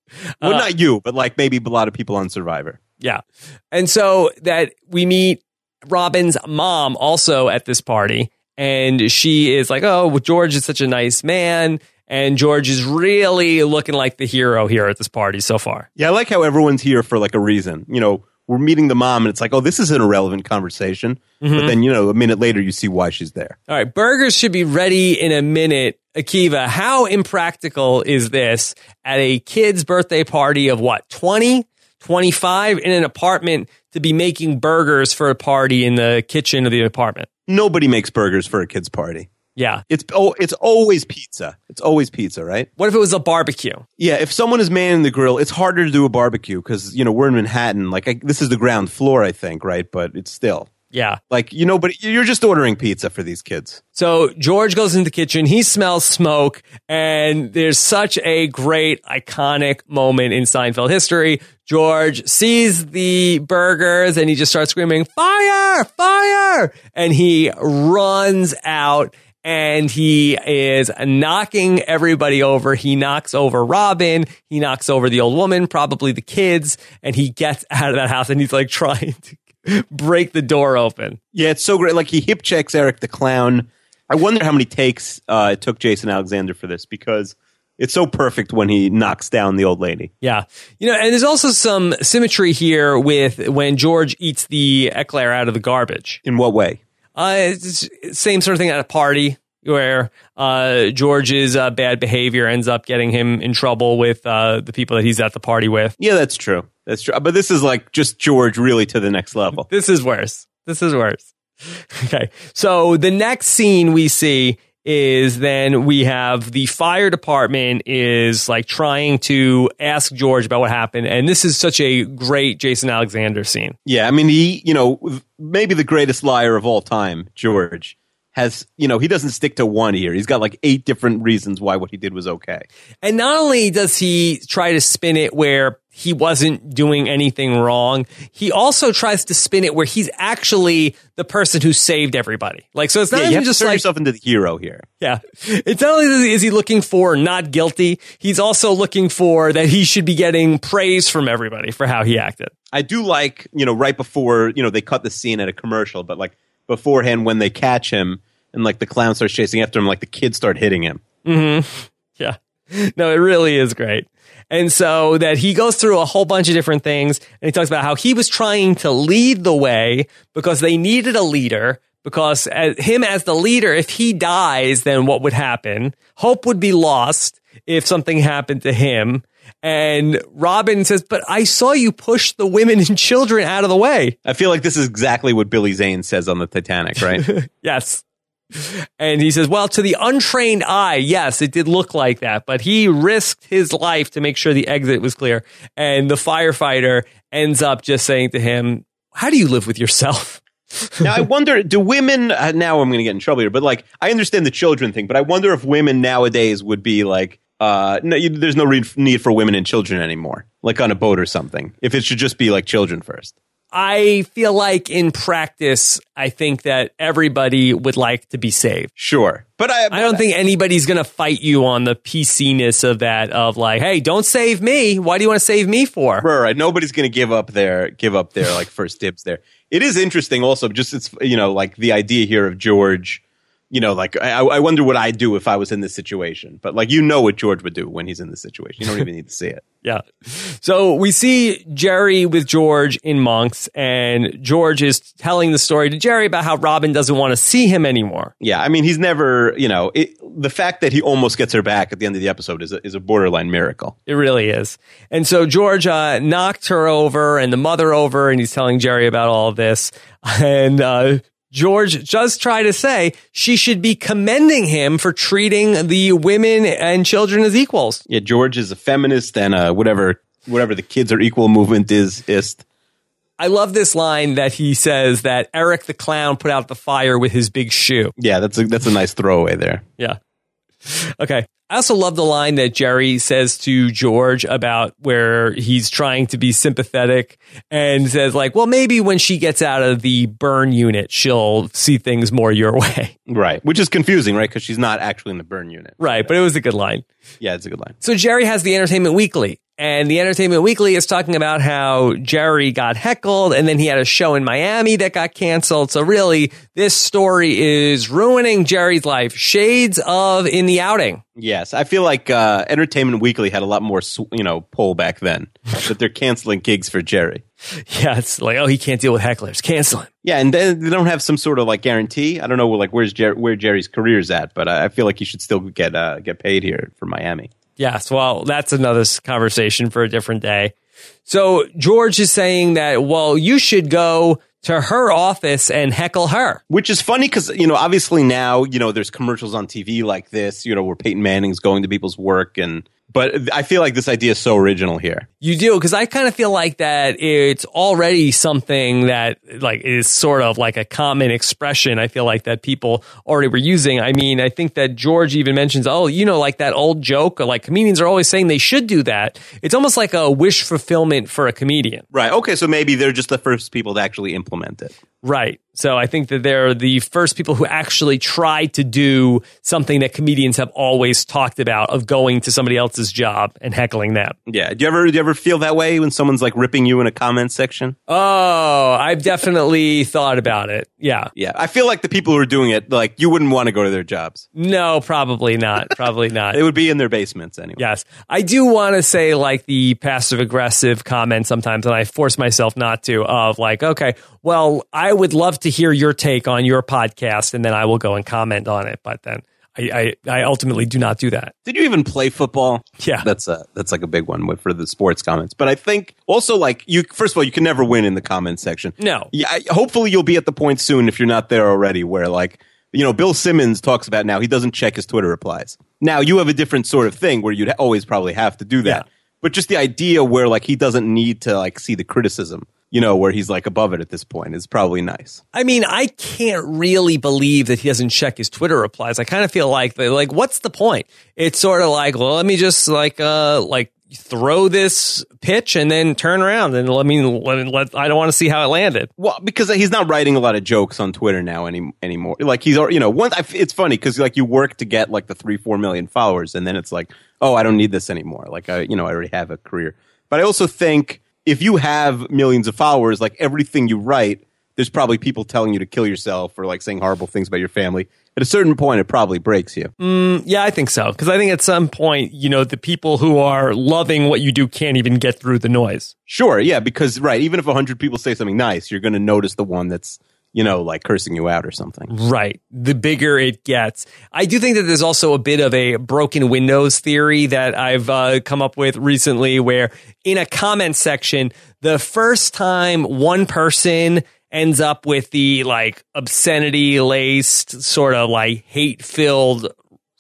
Well, Uh, not you, but like maybe a lot of people on Survivor. Yeah. And so that we meet Robin's mom also at this party. And she is like, oh, well, George is such a nice man. And George is really looking like the hero here at this party so far. Yeah, I like how everyone's here for like a reason. You know, we're meeting the mom and it's like, oh, this is an irrelevant conversation. But mm-hmm. then, you know, a minute later you see why she's there. All right. Burgers should be ready in a minute. Akiva, how impractical is this at a kid's birthday party of what, 20, 25 in an apartment to be making burgers for a party in the kitchen of the apartment? Nobody makes burgers for a kid's party. Yeah. It's oh, it's always pizza. It's always pizza, right? What if it was a barbecue? Yeah, if someone is manning the grill, it's harder to do a barbecue because you know we're in Manhattan. Like I, this is the ground floor, I think, right? But it's still Yeah. like you know, but you're just ordering pizza for these kids. So George goes into the kitchen. He smells smoke, and there's such a great, iconic moment in Seinfeld history. George sees the burgers and he just starts screaming, "Fire! Fire!" And he runs out. And he is knocking everybody over. He knocks over Robin. He knocks over the old woman, probably the kids, and he gets out of that house and he's like trying to break the door open. Yeah, it's so great. Like he hip checks Eric the clown. I wonder how many takes uh, it took Jason Alexander for this because it's so perfect when he knocks down the old lady. Yeah. You know, and there's also some symmetry here with when George eats the eclair out of the garbage. In what way? Uh, it's same sort of thing at a party where uh, George's uh, bad behavior ends up getting him in trouble with uh, the people that he's at the party with. Yeah, that's true. That's true. But this is like just George really to the next level. This is worse. This is worse. Okay. So the next scene we see is then we have the fire department is like trying to ask George about what happened. And this is such a great Jason Alexander scene. Yeah, I mean, he, you know, maybe the greatest liar of all time, George, has, you know, he doesn't stick to one here. He's got like eight different reasons why what he did was okay. And not only does he try to spin it where he wasn't doing anything wrong, he also tries to spin it where he's actually the person who saved everybody. Like, so it's not Yeah, you even just turn like, yourself into the hero here. yeah, it's not only is he looking for not guilty, he's also looking for that he should be getting praise from everybody for how he acted. I do like, you know, right before, you know, they cut the scene at a commercial, but like beforehand when they catch him and like the clown starts chasing after him, like the kids start hitting him. Mm-hmm. Yeah. No, it really is great. And so that he goes through a whole bunch of different things and he talks about how he was trying to lead the way because they needed a leader because as, him as the leader, if he dies, then what would happen? Hope would be lost. if something happened to him. And Robin says, But I saw you push the women and children out of the way. I feel like this is exactly what Billy Zane says on the Titanic, right? yes. And he says, Well, to the untrained eye, yes, it did look like that, but he risked his life to make sure the exit was clear. And the firefighter ends up just saying to him, How do you live with yourself? now I wonder, do women? Uh, now I'm going to get in trouble here, but like I understand the children thing, but I wonder if women nowadays would be like, uh, no, you, there's no re- need for women and children anymore, like on a boat or something. If it should just be like children first. I feel like in practice, I think that everybody would like to be saved. Sure. But I, I don't think anybody's going to fight you on the PCness of that, of like, hey, don't save me. Why do you want to save me for? Right, right. Nobody's going to give up their, give up their like first dibs there. It is interesting also, just it's, you know, like the idea here of George you know, like I, I wonder what I'd do if I was in this situation. But like you know what George would do when he's in this situation. You don't even need to see it. Yeah. So we see Jerry with George in Monk's, and George is telling the story to Jerry about how Robin doesn't want to see him anymore. Yeah, I mean, he's never, you know, it, the fact that he almost gets her back at the end of the episode is a, is a borderline miracle. It really is. And so George uh, knocked her over and the mother over, and he's telling Jerry about all of this. And uh, George does try to say she should be commending him for treating the women and children as equals. Yeah, George is a feminist and uh, whatever whatever the kids are equal movement is ist. I love this line that he says that Eric the clown put out the fire with his big shoe. Yeah, that's a, that's a nice throwaway there. Yeah. Okay. I also love the line that Jerry says to George about where he's trying to be sympathetic and says like, well, maybe when she gets out of the burn unit, she'll see things more your way. Right. Which is confusing, right? Because she's not actually in the burn unit. Right. But it was a good line. Yeah, it's a good line. So Jerry has the Entertainment Weekly and the Entertainment Weekly is talking about how Jerry got heckled and then he had a show in Miami that got canceled. So really, this story is ruining Jerry's life. Shades of in the outing. Yes, I feel like uh, Entertainment Weekly had a lot more, you know, pull back then that they're canceling gigs for Jerry. Yeah, it's like, oh, he can't deal with hecklers. Cancel him. Yeah, and then they don't have some sort of like guarantee. I don't know, like where's Jer- where Jerry's career's at, but I feel like he should still get uh, get paid here for Miami. Yes, well, that's another conversation for a different day. So George is saying that, well, you should go to her office and heckle her. Which is funny because, you know, obviously now, you know, there's commercials on TV like this, you know, where Peyton Manning's going to people's work and but I feel like this idea is so original here. You do because I kind of feel like that it's already something that like is sort of like a common expression. I feel like that people already were using. I mean, I think that George even mentions, oh, you know, like that old joke. Like comedians are always saying they should do that. It's almost like a wish fulfillment for a comedian. Right. Okay. So maybe they're just the first people to actually implement it. Right. So I think that they're the first people who actually tried to do something that comedians have always talked about of going to somebody else's job and heckling them. Yeah. Do you ever do you ever feel that way when someone's like ripping you in a comment section? Oh, I've definitely thought about it. Yeah. Yeah. I feel like the people who are doing it, like you wouldn't want to go to their jobs. No, probably not. Probably not. it would be in their basements anyway. Yes. I do want to say like the passive aggressive comment sometimes, and I force myself not to, of like, okay, well, I would love to hear your take on your podcast, and then I will go and comment on it. But then I, I, I ultimately do not do that. Did you even play football? Yeah, that's a that's like a big one for the sports comments. But I think also like you, first of all, you can never win in the comment section. No. Yeah. Hopefully, you'll be at the point soon if you're not there already, where like you know Bill Simmons talks about now he doesn't check his Twitter replies. Now you have a different sort of thing where you'd always probably have to do that. Yeah. But just the idea where like he doesn't need to like see the criticism you know, where he's like above it at this point is probably nice. I mean, I can't really believe that he doesn't check his Twitter replies. I kind of feel like, like, what's the point? It's sort of like, well, let me just like, uh, like throw this pitch and then turn around and let me let, let I don't want to see how it landed. Well, because he's not writing a lot of jokes on Twitter now any anymore. Like he's you know one it's funny because like you work to get like the three four million followers and then it's like oh I don't need this anymore. Like I you know I already have a career. But I also think if you have millions of followers, like everything you write, there's probably people telling you to kill yourself or like saying horrible things about your family. At a certain point, it probably breaks you. Mm, yeah, I think so. Because I think at some point, you know, the people who are loving what you do can't even get through the noise. Sure. Yeah. Because, right. Even if 100 people say something nice, you're going to notice the one that's you know, like cursing you out or something. Right. The bigger it gets. I do think that there's also a bit of a broken windows theory that I've uh, come up with recently where in a comment section, the first time one person ends up with the like obscenity laced sort of like hate filled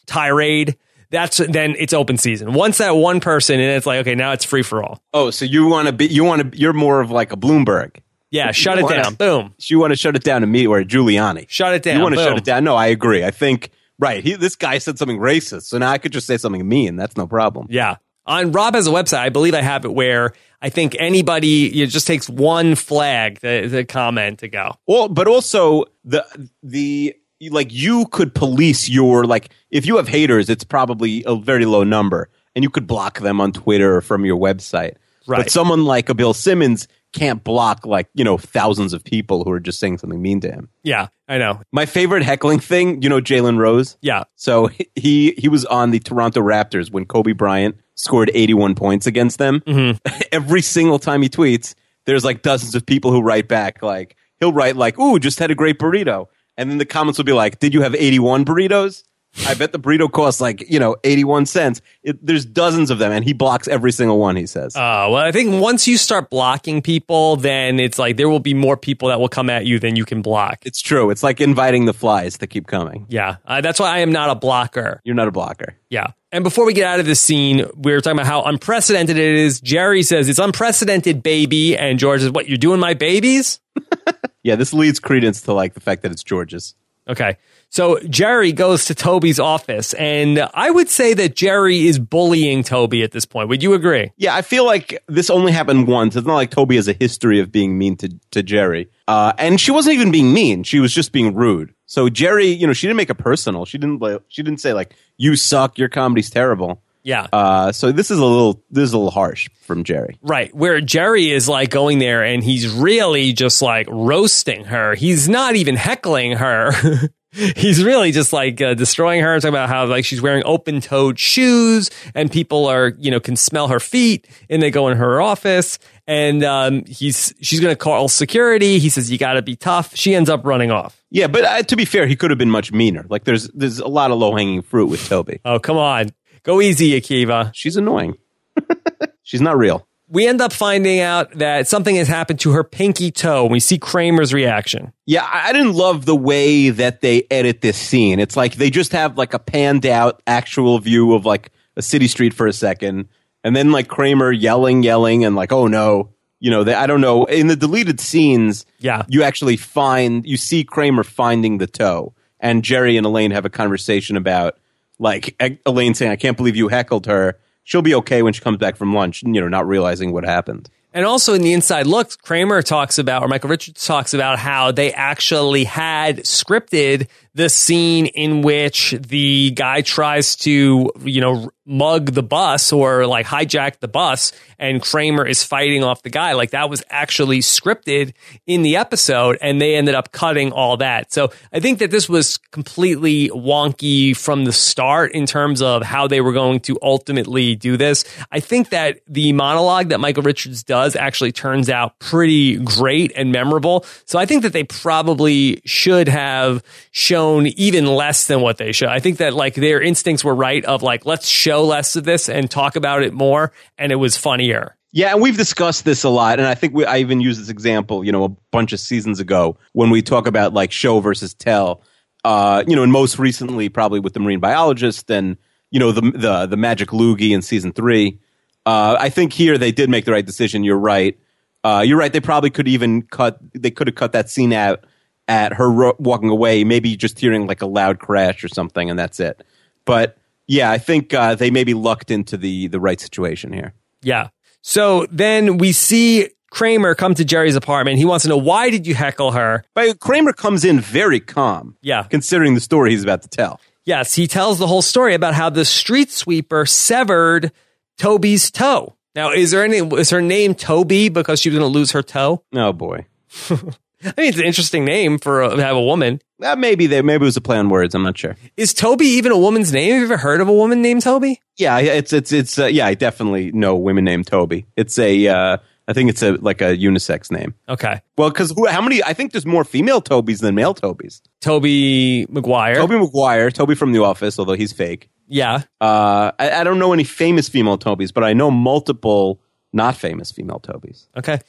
tirade, that's then it's open season. Once that one person and it's like, okay, now it's free for all. Oh, so you want to be, you want to, you're more of like a Bloomberg. Yeah, shut it down. Boom. You want to shut it down to me or Giuliani. Shut it down. You want to Boom. shut it down? No, I agree. I think right. He, this guy said something racist, so now I could just say something mean. That's no problem. Yeah. On Rob has a website. I believe I have it where I think anybody it just takes one flag to, to comment to go. Well, but also the the like you could police your like if you have haters, it's probably a very low number, and you could block them on Twitter or from your website. Right. But someone like a Bill Simmons can't block like you know thousands of people who are just saying something mean to him. Yeah, I know. My favorite heckling thing, you know, Jalen Rose. Yeah. So he he was on the Toronto Raptors when Kobe Bryant scored 81 points against them. Mm-hmm. Every single time he tweets, there's like dozens of people who write back like he'll write like, "Ooh, just had a great burrito," and then the comments will be like, "Did you have 81 burritos?" I bet the burrito costs like you know 81 cents. It, there's dozens of them, and he blocks every single one. He says. Uh, well, I think once you start blocking people, then it's like there will be more people that will come at you than you can block. it's true. It's like inviting the flies to keep coming. Yeah, uh, that's why I am not a blocker. You're not a blocker. Yeah. And before we get out of this scene, we were talking about how unprecedented it is. Jerry says it's unprecedented, baby, and George says, "What you're doing, my babies?" Yeah, this leads credence to like the fact that it's George's. Okay. So Jerry goes to Toby's office, and I would say that Jerry is bullying Toby at this point. Would you agree? Yeah, I feel like this only happened once. It's not like Toby has a history of being mean to, to Jerry. Uh, and she wasn't even being mean. She was just being rude. So Jerry, you know, she didn't make it personal. She didn't, she didn't say like, you suck, your comedy's terrible. Yeah. Uh, so this is a little, this is a little harsh from Jerry. Right. Where Jerry is like going there and he's really just like roasting her. He's not even heckling her. he's really just like uh, destroying her, talking about how like she's wearing open toed shoes and people are, you know, can smell her feet and they go in her office and um, he's, she's going to call security. He says, you got to be tough. She ends up running off. Yeah, but uh, to be fair, he could have been much meaner. Like there's, there's a lot of low hanging fruit with Toby. Oh, come on. Go easy, Akiva. She's annoying. She's not real. We end up finding out that something has happened to her pinky toe. We see Kramer's reaction. Yeah, I didn't love the way that they edit this scene. It's like they just have like a panned out actual view of like a city street for a second, and then like Kramer yelling, yelling, and like, oh no, you know, they, I don't know. In the deleted scenes, Yeah. you actually find you see Kramer finding the toe, and Jerry and Elaine have a conversation about like Elaine saying, "I can't believe you heckled her." She'll be okay when she comes back from lunch, you know, not realizing what happened. And also in the inside look, Kramer talks about, or Michael Richards talks about how they actually had scripted the scene in which the guy tries to, you know, mug the bus or like hijack the bus and Kramer is fighting off the guy. Like that was actually scripted in the episode and they ended up cutting all that. So I think that this was completely wonky from the start in terms of how they were going to ultimately do this. I think that the monologue that Michael Richards does actually turns out pretty great and memorable. So I think that they probably should have shown even less than what they should. I think that like their instincts were right of like, let's show less of this and talk about it more. And it was funnier. Yeah, and we've discussed this a lot, and I think we, I even used this example, you know, a bunch of seasons ago when we talk about like show versus tell. Uh, you know, and most recently, probably with the marine biologist and you know the the the magic loogie in season three. Uh, I think here they did make the right decision. You're right. Uh, you're right. They probably could even cut. They could have cut that scene out at her ro- walking away. Maybe just hearing like a loud crash or something, and that's it. But yeah, I think uh, they maybe lucked into the the right situation here. Yeah. So then we see Kramer come to Jerry's apartment. He wants to know why did you heckle her? But Kramer comes in very calm. Yeah. Considering the story he's about to tell. Yes, he tells the whole story about how the street sweeper severed Toby's toe. Now, is there any is her name Toby because she was going to lose her toe? Oh boy. I mean, it's an interesting name for a, to have a woman. Uh, maybe they maybe it was a play on words. I'm not sure. Is Toby even a woman's name? Have you ever heard of a woman named Toby? Yeah, it's it's it's uh, yeah. I definitely know women named Toby. It's a uh, I think it's a like a unisex name. Okay. Well, because how many? I think there's more female Tobys than male Tobys. Tobey Maguire. Tobey Maguire, Toby from The Office, although he's fake. Yeah. Uh, I, I don't know any famous female Tobys, but I know multiple not famous female Tobys. Okay.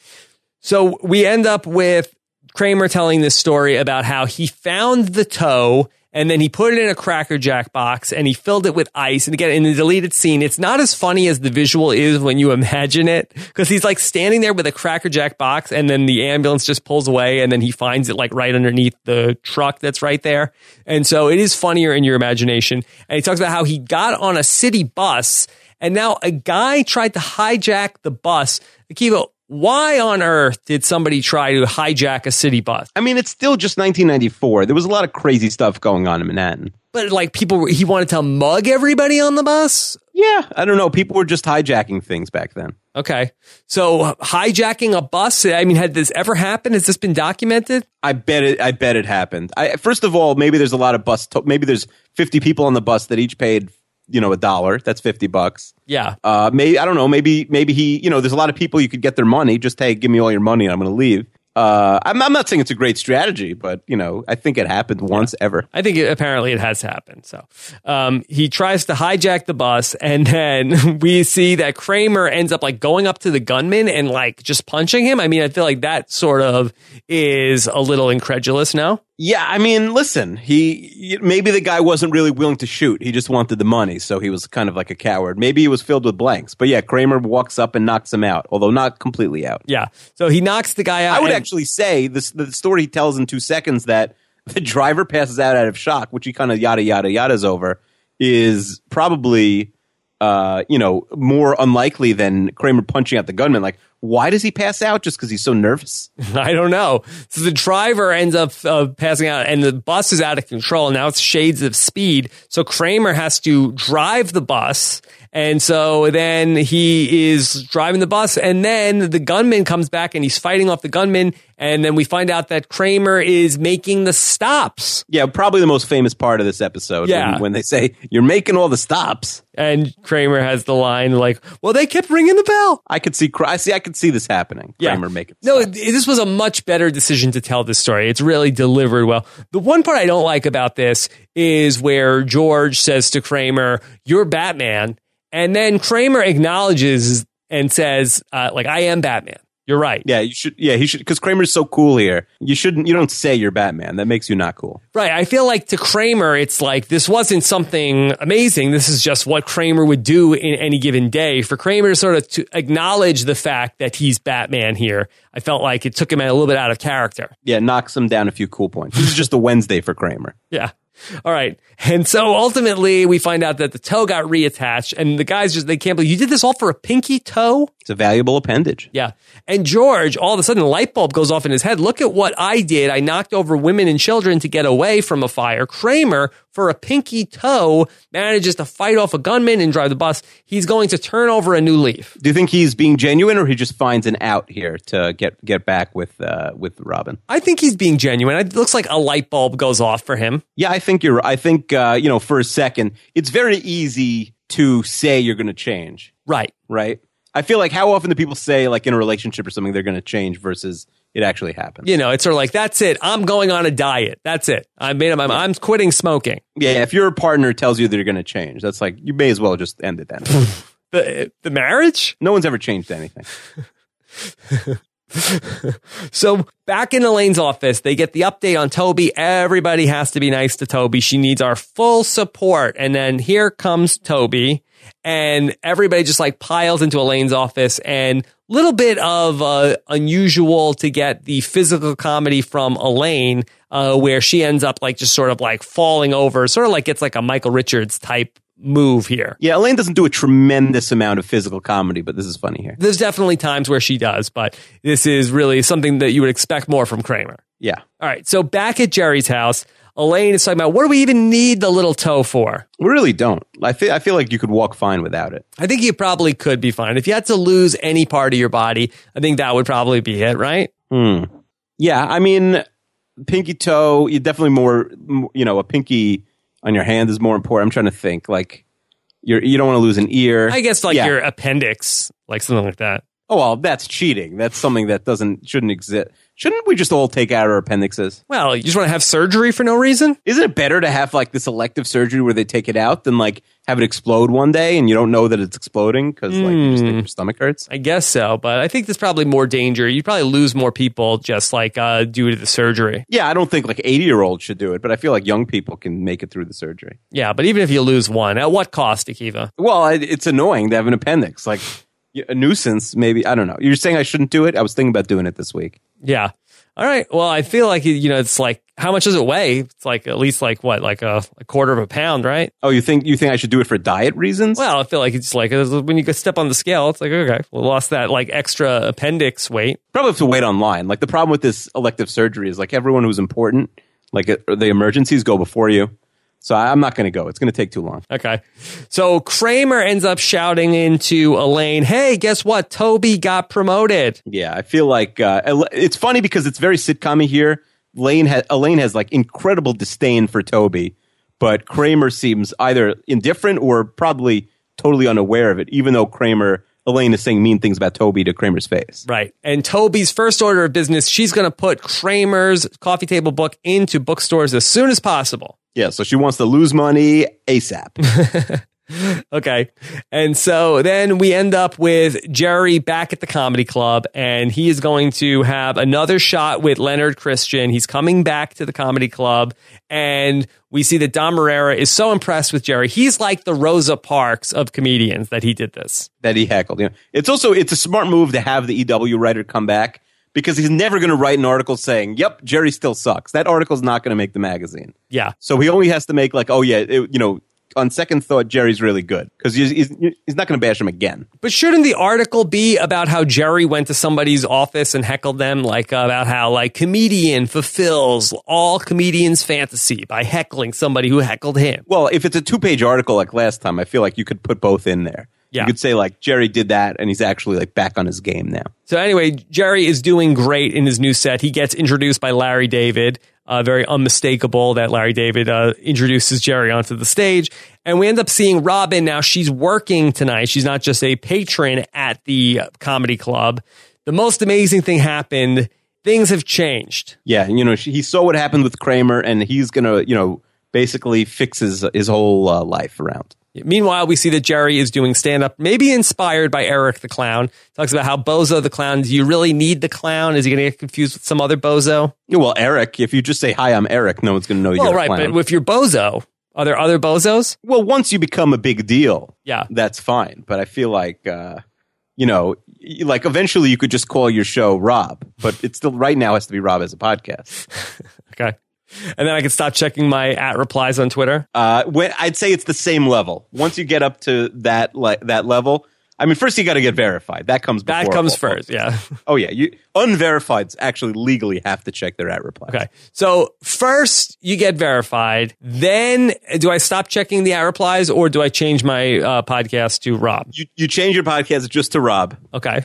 So we end up with Kramer telling this story about how he found the toe and then he put it in a Cracker Jack box and he filled it with ice. And again, in the deleted scene, it's not as funny as the visual is when you imagine it because he's like standing there with a Cracker Jack box and then the ambulance just pulls away and then he finds it like right underneath the truck that's right there. And so it is funnier in your imagination. And he talks about how he got on a city bus and now a guy tried to hijack the bus. Akiva, why on earth did somebody try to hijack a city bus? I mean, it's still just 1994. There was a lot of crazy stuff going on in Manhattan. But like people, he wanted to mug everybody on the bus. Yeah, I don't know. People were just hijacking things back then. Okay, so hijacking a bus. I mean, had this ever happened? Has this been documented? I bet it. I bet it happened. I, first of all, maybe there's a lot of bus. To- maybe there's 50 people on the bus that each paid you know a dollar that's 50 bucks yeah uh maybe i don't know maybe maybe he you know there's a lot of people you could get their money just hey give me all your money and i'm going to leave uh, I'm, I'm not saying it's a great strategy, but you know, I think it happened once yeah. ever. I think it, apparently it has happened. So um, he tries to hijack the bus, and then we see that Kramer ends up like going up to the gunman and like just punching him. I mean, I feel like that sort of is a little incredulous now. Yeah, I mean, listen, he maybe the guy wasn't really willing to shoot. He just wanted the money, so he was kind of like a coward. Maybe he was filled with blanks. But yeah, Kramer walks up and knocks him out, although not completely out. Yeah. So he knocks the guy out. I would and- actually say this the story he tells in 2 seconds that the driver passes out out of shock, which he kind of yada yada yada's over, is probably uh, you know, more unlikely than Kramer punching out the gunman. Like, why does he pass out? Just because he's so nervous? I don't know. So the driver ends up uh, passing out, and the bus is out of control. Now it's shades of speed. So Kramer has to drive the bus. And so then he is driving the bus, and then the gunman comes back and he's fighting off the gunman. And then we find out that Kramer is making the stops. Yeah, probably the most famous part of this episode. Yeah. When, when they say, You're making all the stops. And Kramer has the line like, "Well, they kept ringing the bell." I could see, I see, I could see this happening. Kramer making. No, stops. this was a much better decision to tell this story. It's really delivered well. The one part I don't like about this is where George says to Kramer, "You're Batman," and then Kramer acknowledges and says, uh, "Like I am Batman." You're right. Yeah, you should. Yeah, he should because Kramer's so cool here. You shouldn't. You don't say you're Batman. That makes you not cool. Right. I feel like to Kramer, it's like this wasn't something amazing. This is just what Kramer would do in any given day. For Kramer to sort of to acknowledge the fact that he's Batman here, I felt like it took him a little bit out of character. Yeah, knocks him down a few cool points. This is just a Wednesday for Kramer. Yeah. All right. And so ultimately we find out that the toe got reattached and the guys just, they can't believe you did this all for a pinky toe? It's a valuable appendage. Yeah. And George, all of a sudden, a light bulb goes off in his head. Look at what I did. I knocked over women and children to get away from a fire. Kramer, for a pinky toe, manages to fight off a gunman and drive the bus. He's going to turn over a new leaf. Do you think he's being genuine, or he just finds an out here to get get back with uh, with Robin? I think he's being genuine. It looks like a light bulb goes off for him. Yeah, I think you're. I think uh, you know. For a second, it's very easy to say you're going to change, Right. right? I feel like how often do people say, like in a relationship or something, they're going to change versus it actually happens? You know, it's sort of like, that's it. I'm going on a diet. That's it. I made up my mind. I'm quitting smoking. Yeah, if your partner tells you they're going to change, that's like you may as well just end it then. The, the marriage? no one's ever changed anything. So back in Elaine's office, they get the update on Toby. Everybody has to be nice to Toby. She needs our full support. And then here comes Toby and everybody just like piles into Elaine's office and little bit of uh, unusual to get the physical comedy from Elaine, uh, where she ends up like just sort of like falling over, sort of like it's like a Michael Richards type move here. Yeah, Elaine doesn't do a tremendous amount of physical comedy, but this is funny here. There's definitely times where she does, but this is really something that you would expect more from Kramer. Yeah. All right. So back at Jerry's house, Elaine is talking about what do we even need the little toe for? We really don't. I feel I feel like you could walk fine without it. I think you probably could be fine. If you had to lose any part of your body, I think that would probably be it, right? Hmm. Yeah, I mean, pinky toe. You definitely more. You know, a pinky on your hand is more important. I'm trying to think. Like, you're you don't want to lose an ear. I guess like Yeah. your appendix, like something like that. Oh well, that's cheating. That's something that doesn't shouldn't exist. Shouldn't we just all take out our appendixes? Well, you just want to have surgery for no reason? Isn't it better to have like this elective surgery where they take it out than like have it explode one day and you don't know that it's exploding because like you just think your stomach hurts? I guess so, but I think there's probably more danger. You'd probably lose more people just like uh, due to the surgery. Yeah, I don't think like eighty year olds should do it, but I feel like young people can make it through the surgery. Yeah, but even if you lose one, at what cost, Akiva? Well, it's annoying to have an appendix. Like a nuisance, maybe. I don't know. You're saying I shouldn't do it? I was thinking about doing it this week. Yeah. All right. Well, I feel like you know it's like how much does it weigh? It's like at least like what, like a, a quarter of a pound, right? Oh, you think you think I should do it for diet reasons? Well, I feel like it's like when you step on the scale, it's like okay, well, lost that like extra appendix weight. Probably have to wait online. Like the problem with this elective surgery is like everyone who's important, like uh, the emergencies, go before you. So I'm not going to go. It's going to take too long. Okay. So Kramer ends up shouting into Elaine, "Hey, guess what? Toby got promoted." Yeah, I feel like uh, it's funny because it's very sitcom here. Lane ha- Elaine has like incredible disdain for Toby, but Kramer seems either indifferent or probably totally unaware of it. Even though Kramer, Elaine is saying mean things about Toby to Kramer's face. Right. And Toby's first order of business, she's going to put Kramer's coffee table book into bookstores as soon as possible. Yeah, so she wants to lose money ASAP. Okay. And so then we end up with Jerry back at the comedy club, and he is going to have another shot with Leonard Christian. He's coming back to the comedy club, and we see that Dom Irrera is so impressed with Jerry. He's like the Rosa Parks of comedians that he did this. that he heckled. You know, it's also it's a smart move to have the EW writer come back because he's never going to write an article saying, "Yep, Jerry still sucks." That article's not going to make the magazine. Yeah. So he only has to make like, "Oh yeah, it, you know." On second thought, Jerry's really good because he's, he's, he's not going to bash him again. But shouldn't the article be about how Jerry went to somebody's office and heckled them, like uh, about how like comedian fulfills all comedians' fantasy by heckling somebody who heckled him? Well, if it's a two page article like last time, I feel like you could put both in there. Yeah. You could say like Jerry did that and he's actually like back on his game now. So anyway, Jerry is doing great in his new set. He gets introduced by Larry David. Uh, very unmistakable that Larry David uh, introduces Jerry onto the stage, and we end up seeing Robin. Now she's working tonight. She's not just a patron at the comedy club. The most amazing thing happened. Things have changed. Yeah, you know, she, he saw what happened with Kramer and he's going to, you know, basically fix his, his whole uh, life around. Meanwhile, we see that Jerry is doing stand up, maybe inspired by Eric the Clown. Talks about how Bozo the Clown, do you really need the clown? Is he going to get confused with some other Bozo? Yeah, Well, Eric, if you just say, Hi, I'm Eric, no one's going to know Well, you're a right, but if you're Bozo, are there other Bozos? Well, once you become a big deal, Yeah. that's fine. But I feel like, uh, you know, like eventually you could just call your show Rob, but it still right now has to be Rob as a podcast. Okay. And then I can stop checking my at replies on Twitter. Uh, when, I'd say it's the same level. Once you get up to that le- that level, I mean, first you got to get verified. That comes before That comes first. Yeah. Oh yeah, you unverifieds actually legally have to check their at replies. Okay. So first you get verified. Then do I stop checking the at replies or do I change my uh, podcast to Rob? You you change your podcast just to Rob. Okay.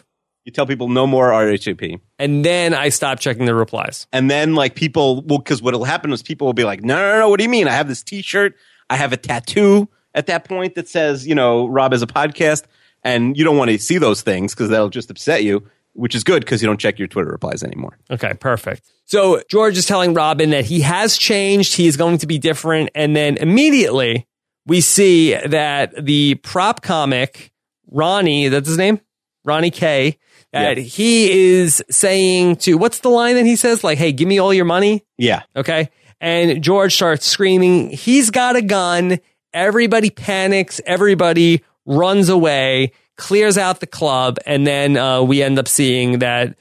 You tell people no more RHAP. And then I stop checking the replies. And then like people will because what'll happen is people will be like, no, no, no, what do you mean? I have this T-shirt, I have a tattoo at that point that says, you know, Rob is a podcast, and you don't want to see those things because that'll just upset you. Which is good because you don't check your Twitter replies anymore. Okay, perfect. So George is telling Robin that he has changed. He is going to be different. And then immediately we see that the prop comic, Ronnie, that's his name? Ronnie K, Yeah. he is saying to, what's the line that he says? Like, hey, give me all your money. Yeah, Okay. And George starts screaming, he's got a gun. Everybody panics. Everybody runs away, clears out the club. And then uh, we end up seeing that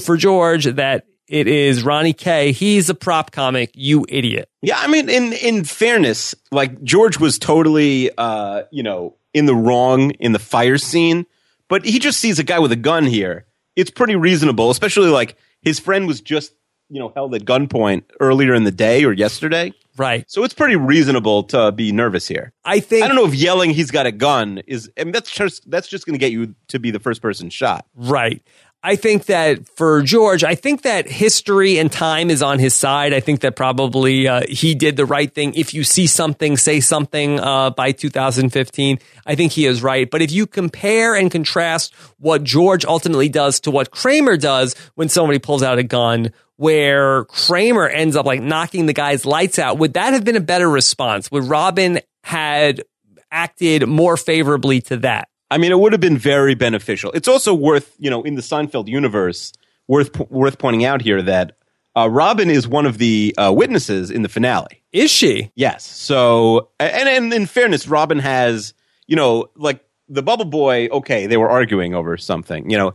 for George, that it is Ronnie K. He's a prop comic, you idiot. Yeah, I mean, in in fairness, like George was totally, uh, you know, in the wrong in the fire scene, but he just sees a guy with a gun here. It's pretty reasonable, especially like his friend was just, you know, held at gunpoint earlier in the day or yesterday. Right. So it's pretty reasonable to be nervous here. I think I don't know if yelling he's got a gun is, I mean, that's just that's just going to get you to be the first person shot. Right. I think that for George, I think that history and time is on his side. I think that probably uh, he did the right thing. If you see something, say something uh, by 2015. I think he is right. But if you compare and contrast what George ultimately does to what Kramer does when somebody pulls out a gun, where Kramer ends up like knocking the guy's lights out, would that have been a better response? Would Robin had acted more favorably to that? I mean, it would have been very beneficial. It's also worth, you know, in the Seinfeld universe, worth worth pointing out here that uh, Robin is one of the uh, witnesses in the finale. Is she? Yes. So, and, and in fairness, Robin has, you know, like the Bubble Boy. Okay, they were arguing over something. You know,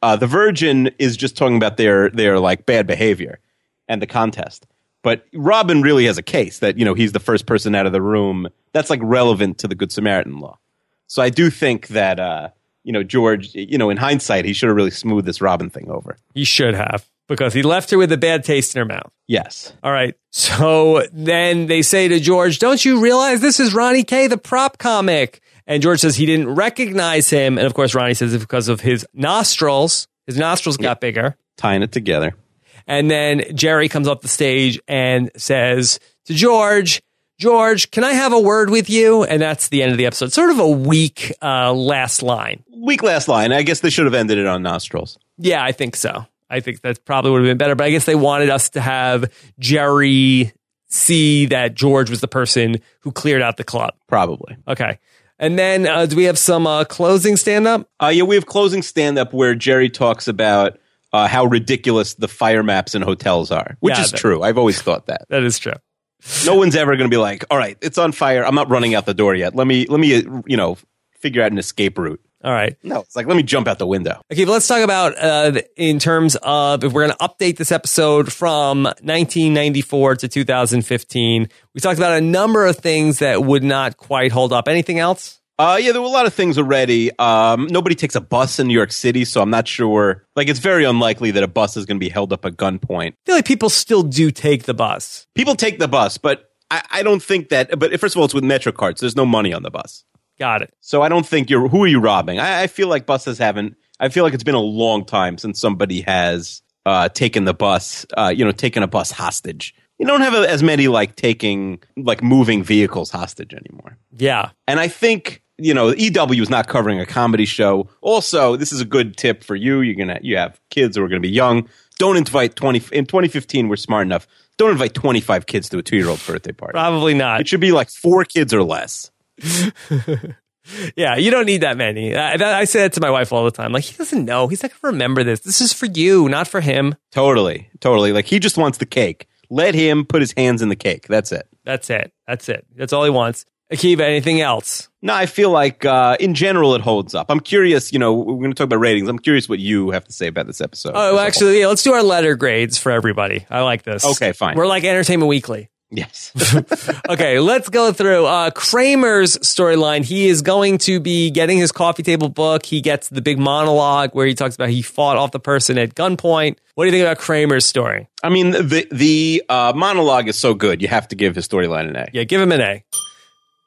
uh, the Virgin is just talking about their their like bad behavior and the contest. But Robin really has a case that you know he's the first person out of the room. That's like relevant to the Good Samaritan law. So I do think that uh, you know George, you know, in hindsight, he should have really smoothed this Robin thing over. He should have because he left her with a bad taste in her mouth. Yes. All right. So then they say to George, "Don't you realize this is Ronnie K, the prop comic?" And George says he didn't recognize him, and of course Ronnie says it's because of his nostrils. His nostrils got bigger. Tying it together. And then Jerry comes up the stage and says to George, George, can I have a word with you? And that's the end of the episode. Sort of a weak uh, last line. Weak last line. I guess they should have ended it on nostrils. Yeah, I think so. I think that probably would have been better. But I guess they wanted us to have Jerry see that George was the person who cleared out the club. Probably. Okay. And then uh, do we have some uh, closing stand up? Uh, yeah, we have closing stand up where Jerry talks about uh, how ridiculous the fire maps in hotels are, which Yeah, is that- true. I've always thought that. That is true. No one's ever going to be like, "All right, it's on fire. I'm not running out the door yet. Let me, let me, you know, figure out an escape route." All right. No, it's like let me jump out the window. Okay, but let's talk about uh, in terms of if we're going to update this episode from 1994 to 2015. We talked about a number of things that would not quite hold up. Anything else? Uh, yeah, there were a lot of things already. Um, nobody takes a bus in New York City, so I'm not sure. Like, it's very unlikely that a bus is going to be held up at gunpoint. I feel like people still do take the bus. People take the bus, but I, I don't think that. But first of all, it's with Metro cards. There's no money on the bus, Got it. so I don't think you're. Who are you robbing? I, I feel like buses haven't. I feel like it's been a long time since somebody has uh, taken the bus. Uh, you know, taken a bus hostage. You don't have as many like taking like moving vehicles hostage anymore. Yeah. And I think you know EW is not covering a comedy show. Also, this is a good tip for you. You're gonna you have kids who are gonna be young. Don't invite twenty in 2015. We're smart enough. Don't invite 25 kids to a two year old birthday party. Probably not. It should be like four kids or less. Yeah, you don't need that many. I, that, I say that to my wife all the time. Like, he doesn't know. He's not going to remember this. This is for you, not for him. Totally, totally. Like he just wants the cake. Let him put his hands in the cake. That's it. That's it. That's it. That's all he wants. Akiva, anything else? No, I feel like uh, in general it holds up. I'm curious. You know, we're going to talk about ratings. I'm curious what you have to say about this episode. Oh, whole. actually, yeah, let's do our letter grades for everybody. I like this. Okay, fine. We're like Entertainment Weekly. yes. Okay, let's go through uh, Kramer's storyline. He is going to be getting his coffee table book. He gets the big monologue where he talks about he fought off the person at gunpoint. What do you think about Kramer's story? I mean, the the uh, monologue is so good. You have to give his storyline an A. Yeah, give him an A.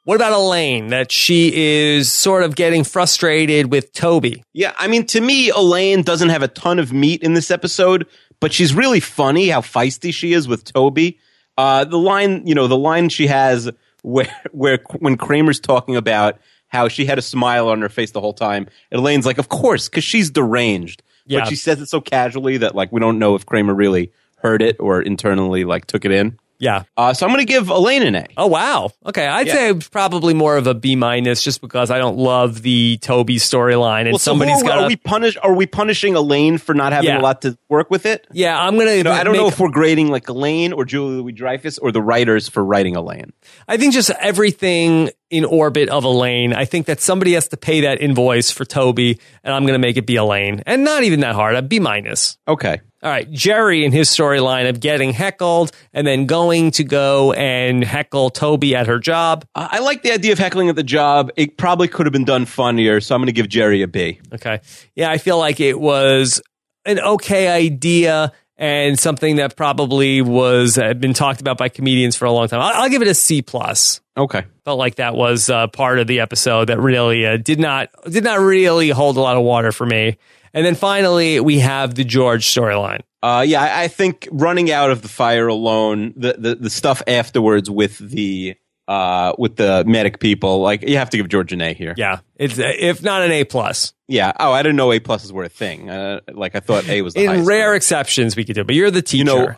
What about Elaine? That she is sort of getting frustrated with Toby. Yeah, I mean, to me, Elaine doesn't have a ton of meat in this episode, but she's really funny how feisty she is with Toby. Uh, the line, you know, the line she has where where when Kramer's talking about how she had a smile on her face the whole time, and Elaine's like, "Of course, because she's deranged." Yeah. But she says it so casually that like we don't know if Kramer really heard it or internally like took it in. Yeah. Uh, so I'm going to give Elaine an A. Oh wow. Okay, I'd Yeah. say probably more of a B minus, just because I don't love the Toby storyline, and Well, somebody's got. are we punish? Are we punishing Elaine for not having Yeah. a lot to work with it? Yeah, I'm gonna. You know, I don't know if we're grading like Elaine or Julia Louis-Dreyfus or the writers for writing Elaine. I think just everything in orbit of Elaine. I think that somebody has to pay that invoice for Toby, and I'm gonna make it be Elaine, and not even that hard. A B minus. Okay. All right, Jerry in his storyline of getting heckled and then going to go and heckle Toby at her job. Uh, I like the idea of heckling at the job. It probably could have been done funnier, so I'm going to give Jerry a B. Okay. Yeah, I feel like it was an okay idea and something that probably was had been talked about by comedians for a long time. I'll, I'll give it a C plus. Okay. Felt like that was uh, part of the episode that really uh, did not did not really hold a lot of water for me. And then finally, we have the George storyline. Uh, yeah, I, I think running out of the fire alone, the, the, the stuff afterwards with the uh, with the medic people, like you have to give George an A here. Yeah, it's if not an A plus. Yeah. Oh, I didn't know A pluses were a thing. Uh, like I thought A was the In rare grade. exceptions, we could do. it, But you're the teacher. You know,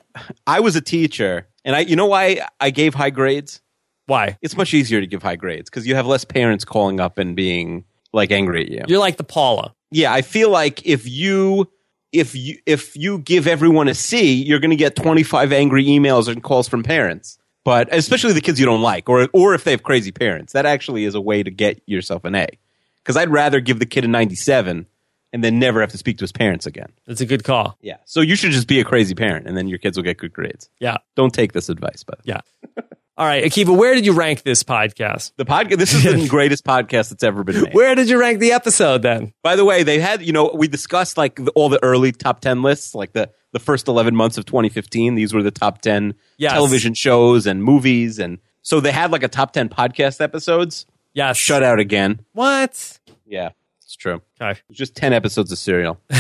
I was a teacher, and I you know why I gave high grades. Why? It's much easier to give high grades because you have less parents calling up and being like angry at you. You're like the Paula. Yeah, I feel like if you if you if you give everyone a C, you're going to get 25 angry emails and calls from parents. But especially the kids you don't like, or or if they have crazy parents, that actually is a way to get yourself an A. Because I'd rather give the kid a 97 and then never have to speak to his parents again. That's a good call. Yeah. So you should just be a crazy parent, and then your kids will get good grades. Yeah, Don't take this advice, but yeah. All right, Akiva, where did you rank this podcast? the podcast. This is the greatest podcast that's ever been made. Where did you rank the episode then? By the way, they had, you know, we discussed like the, all the early top 10 lists, like the, the first 11 months of 2015. These were the top 10 Yes. television shows and movies. And so they had like a top 10 podcast episodes. Yeah, Shut out again. What? Yeah, it's true. Okay. It's just 10 episodes of Serial.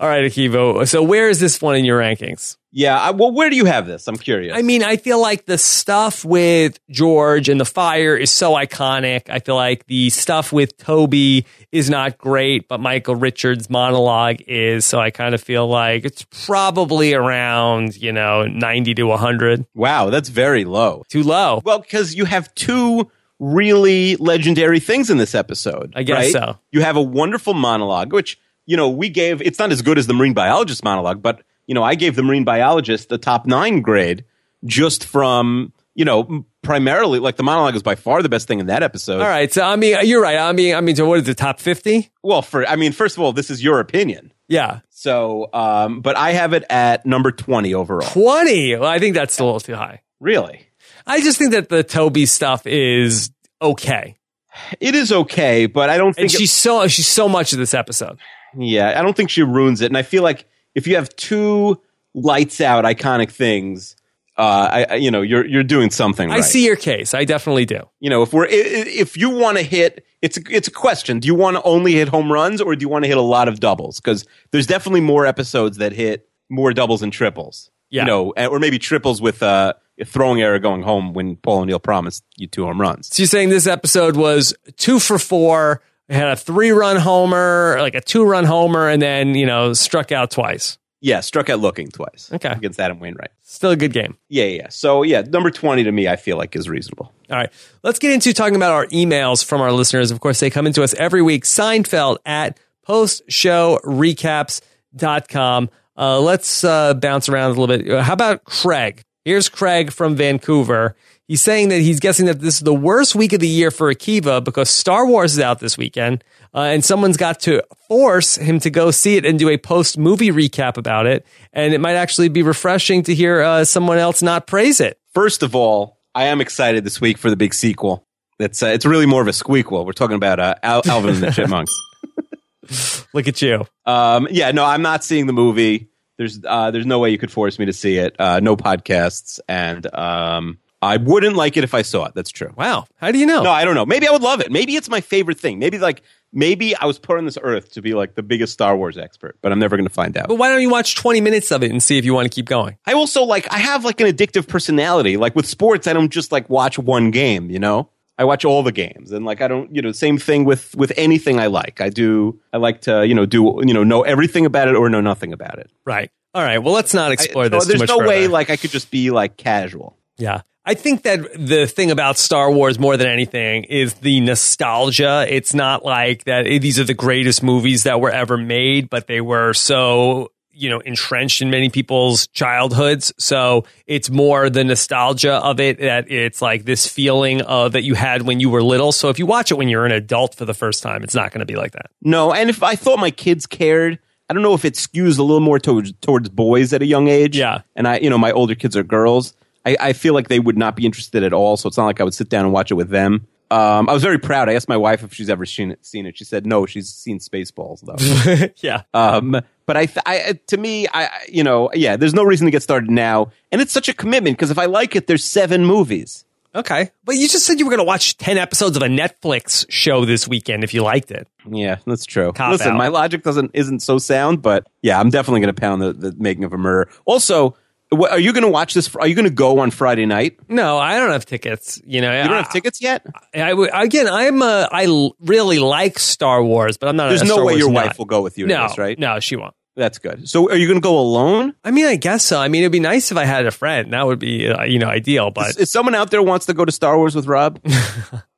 All right, Akiva. So where is this one in your rankings? Yeah. I, well, where do you have this? I'm curious. I mean, I feel like the stuff with George and the fire is so iconic. I feel like the stuff with Toby is not great, but Michael Richards' monologue is. So I kind of feel like it's probably around, you know, 90 to 100. wow, that's very low. Too low. Well, because you have two really legendary things in this episode. I guess right? so. You have a wonderful monologue, which, you know, we gave, it's not as good as the marine biologist monologue, but, you know, I gave the marine biologist the top nine grade just from, you know, primarily, like the monologue is by far the best thing in that episode. All right. So I mean, you're right. I mean, I mean, so what is the top 50? Well, for, I mean, first of all, this is your opinion. Yeah. So, um, but I have it at number 20 overall. 20. Well, I think that's a little too high. Really? I just think that the Toby stuff is okay. It is okay, but I don't And think it- she's so she's so much of this episode. Yeah, I don't think she ruins it. And I feel like if you have two lights out iconic things, uh, I, I- you know, you're you're doing something I right. see your case. I definitely do. You know, if we're if you want to hit, it's a, it's a question. Do you want to only hit home runs, or do you want to hit a lot of doubles? Because there's definitely more episodes that hit more doubles and triples. Yeah. You know, or maybe triples with uh, a throwing error going home when Paul O'Neill promised you two home runs. So you're saying this episode was two for four. Had a three run homer, like a two run homer, and then, you know, struck out twice. Yeah, struck out looking twice. Okay. against Adam Wainwright. Still a good game. Yeah, yeah. So yeah, number twenty to me, I feel like is reasonable. All right. Let's get into talking about our emails from our listeners. Of course, they come into us every week. Seinfeld at postshowrecaps.com. Uh, let's uh, bounce around a little bit. How about Craig? Here's Craig from Vancouver. He's saying that he's guessing that this is the worst week of the year for Akiva because Star Wars is out this weekend, uh, and someone's got to force him to go see it and do a post movie recap about it. And it might actually be refreshing to hear uh, someone else not praise it. First of all, I am excited this week for the big sequel. It's uh, it's really more of a squeakquel. We're talking about uh, Al- Alvin and the Chipmunks. Look at you. Um, yeah, no, I'm not seeing the movie. There's uh, there's no way you could force me to see it. Uh, no podcasts, and um, I wouldn't like it if I saw it. That's true. Wow. How do you know? No, I don't know. Maybe I would love it. Maybe it's my favorite thing. Maybe like maybe I was put on this earth to be like the biggest Star Wars expert, but I'm never going to find out. But why don't you watch 20 minutes of it and see if you want to keep going? I also like I have like an addictive personality. Like with sports, I don't just like watch one game, you know? I watch all the games and like I don't, you know, same thing with with anything I like. I do I like to, you know, do you know, know everything about it or know nothing about it. Right. All right. Well, let's not explore I- this there's too much no further. way like I could just be like casual. Yeah. I think that the thing about Star Wars more than anything is the nostalgia. It's not like that these are the greatest movies that were ever made, but they were so, you know, entrenched in many people's childhoods. So it's more the nostalgia of it that it's like this feeling of that you had when you were little. So if you watch it when you're an adult for the first time, it's not going to be like that. No, and if I thought my kids cared, I don't know if it skews a little more towards towards boys at a young age. Yeah. and I, you know, my older kids are girls. I, I feel like they would not be interested at all. So it's not like I would sit down and watch it with them. Um, I was very proud. I asked my wife if she's ever seen it. Seen it. She said no. She's seen Spaceballs though. yeah. um, but I, th- I, to me, I, you know, yeah, there's no reason to get started now, and it's such a commitment because if I like it, there's seven movies. Okay. But you just said you were going to watch 10 episodes of a Netflix show this weekend if you liked it. Yeah, that's true. Cop Listen, out. my logic doesn't isn't so sound, but yeah, I'm definitely going to pound the, the making of a murder. Also, what, are you going to watch this? Are you going to go on Friday night? No, I don't have tickets. You know, You don't have tickets yet. I, I again, I'm a, I really like Star Wars, but I'm not. There's no Star way Wars your nut. wife will go with you No, this, right? no, she won't. That's good. So, are you going to go alone? I mean, I guess so. I mean, it'd be nice if I had a friend. That would be, uh, you know, ideal. But Is, is someone out there wants to go to Star Wars with Rob?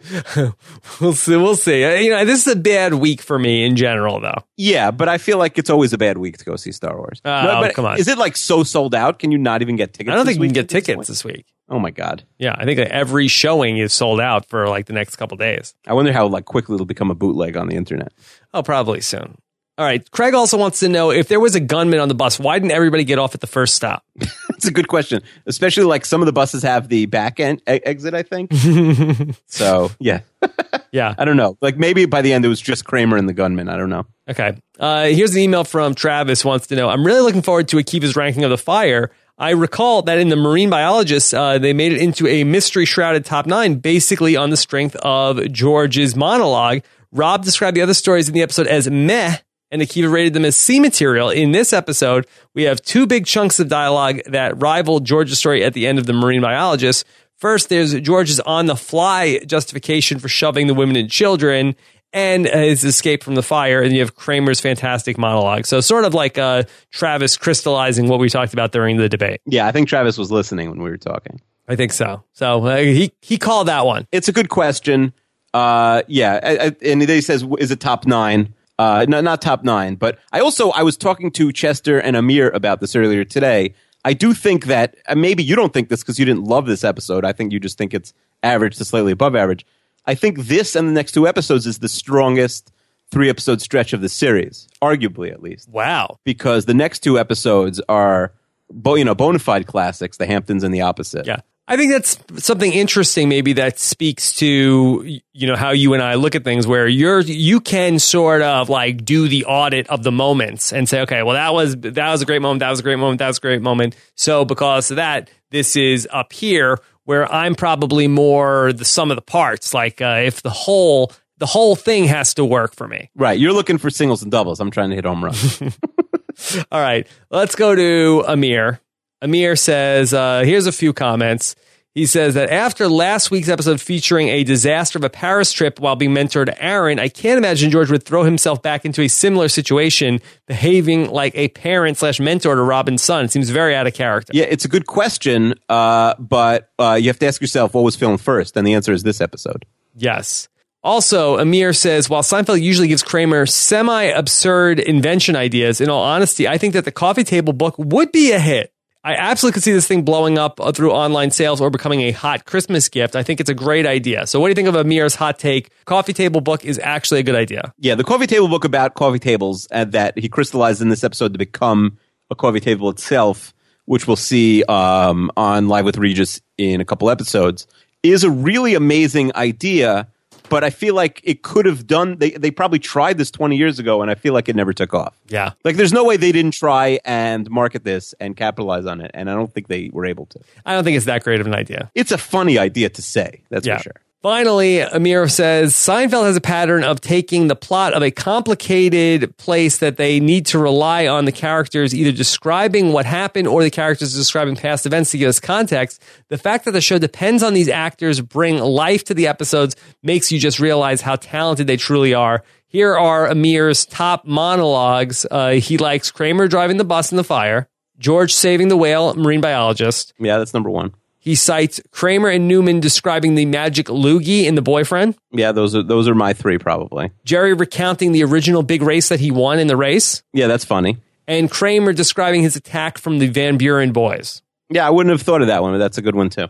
we'll see. We'll see. Uh, You know, this is a bad week for me in general, though. yeah, but I feel like it's always a bad week to go see Star Wars. Oh, but come on. Is it like so sold out? Can you not even get tickets? I don't think we can get tickets this week. Oh my god! Yeah, I think that every showing is sold out for like the next couple days. I wonder how like quickly it'll become a bootleg on the internet. Oh, probably soon. All right. Craig also wants to know if there was a gunman on the bus, why didn't everybody get off at the first stop? That's a good question, especially like some of the buses have the back end e- exit. I think so. Yeah, Yeah. I don't know. Like maybe by the end it was just Kramer and the gunman. I don't know. Okay. Uh, here's an email from Travis wants to know I'm really looking forward to Akiva's ranking of the fire. I recall that in the Marine Biologists, uh, they made it into a mystery shrouded top nine, basically on the strength of George's monologue. Rob described the other stories in the episode as meh, and Akiva rated them as C material. In this episode, we have two big chunks of dialogue that rival George's story at the end of the Marine Biologist. First, there's George's on the fly justification for shoving the women and children and his escape from the fire. And you have Kramer's fantastic monologue. So, sort of like uh, Travis crystallizing what we talked about during the debate. Yeah, I think Travis was listening when we were talking. I think so. So, uh, he, he called that one. It's a good question. Uh, yeah, I, I, and he says, "Is it top nine? Uh, no, not top nine. But I also I was talking to Chester and Amir about this earlier today. I do think that uh, maybe you don't think this because you didn't love this episode. I think you just think it's average to slightly above average. I think this and the next two episodes is the strongest three episode stretch of the series, arguably at least, Wow. because the next two episodes are, bo- you know, bona fide classics. The Hamptons and the opposite. Yeah. I think that's something interesting maybe that speaks to you know how you and I look at things where you're you can sort of like do the audit of the moments and say okay well that was that was a great moment that was a great moment that was a great moment so because of that this is up here where I'm probably more the sum of the parts like uh, if the whole the whole thing has to work for me Right. You're looking for singles and doubles. I'm trying to hit home runs. All right, let's go to Amir. Amir says, uh, here's a few comments. He says that after last week's episode featuring a disaster of a Paris trip while being mentored to Aaron, I can't imagine George would throw himself back into a similar situation, behaving like a parent slash mentor to Robin's son. It seems very out of character. Yeah, it's a good question, uh, but uh, you have to ask yourself what was filmed first, and the answer is this episode. Yes. Also, Amir says, while Seinfeld usually gives Kramer semi absurd invention ideas, in all honesty, I think that the coffee table book would be a hit. I absolutely could see this thing blowing up uh, through online sales or becoming a hot Christmas gift. I think it's a great idea. So, what do you think of Amir's hot take? Coffee table book is actually a good idea. Yeah, the coffee table book about coffee tables uh, that he crystallized in this episode to become a coffee table itself, which we'll see um, on Live with Regis in a couple episodes, is a really amazing idea. But I feel like it could have done. They they probably tried this twenty years ago, and I feel like it never took off. Yeah. Like, there's no way they didn't try and market this and capitalize on it, and I don't think they were able to. I don't think it's that great of an idea. It's a funny idea to say. That's Yeah. for sure. Finally, Amir says Seinfeld has a pattern of taking the plot of a complicated place that they need to rely on the characters either describing what happened or the characters describing past events to give us context. The fact that the show depends on these actors bring life to the episodes makes you just realize how talented they truly are. Here are Amir's top monologues. Uh, he likes Kramer driving the bus in the fire, George saving the whale, marine biologist. Yeah, that's number one. He cites Kramer and Newman describing the magic loogie in The Boyfriend. Yeah, those are those are my three probably. Jerry recounting the original big race that he won in the race. Yeah, that's funny. And Kramer describing his attack from the Van Buren boys. Yeah, I wouldn't have thought of that one, but that's a good one too.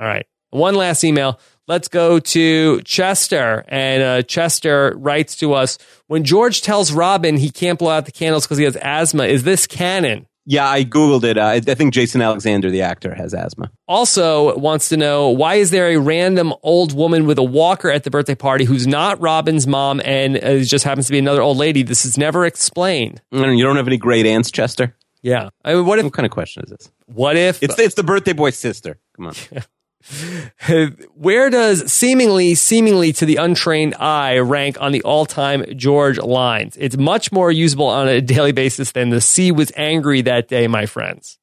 All right. One last email. Let's go to Chester. And uh, Chester writes to us When George tells Robin he can't blow out the candles because he has asthma, is this canon? Yeah, I googled it. Uh, I, I think Jason Alexander, the actor, has asthma. Also wants to know why is there a random old woman with a walker at the birthday party who's not Robin's mom and uh, just happens to be another old lady? This is never explained. And you don't have any great aunts, Chester. Yeah. I mean, what if What kind of question is this? what if It's it's the birthday boy's sister. Come on. where does seemingly seemingly to the untrained eye rank on the all-time George lines? It's much more usable on a daily basis than the sea was angry that day, my friends.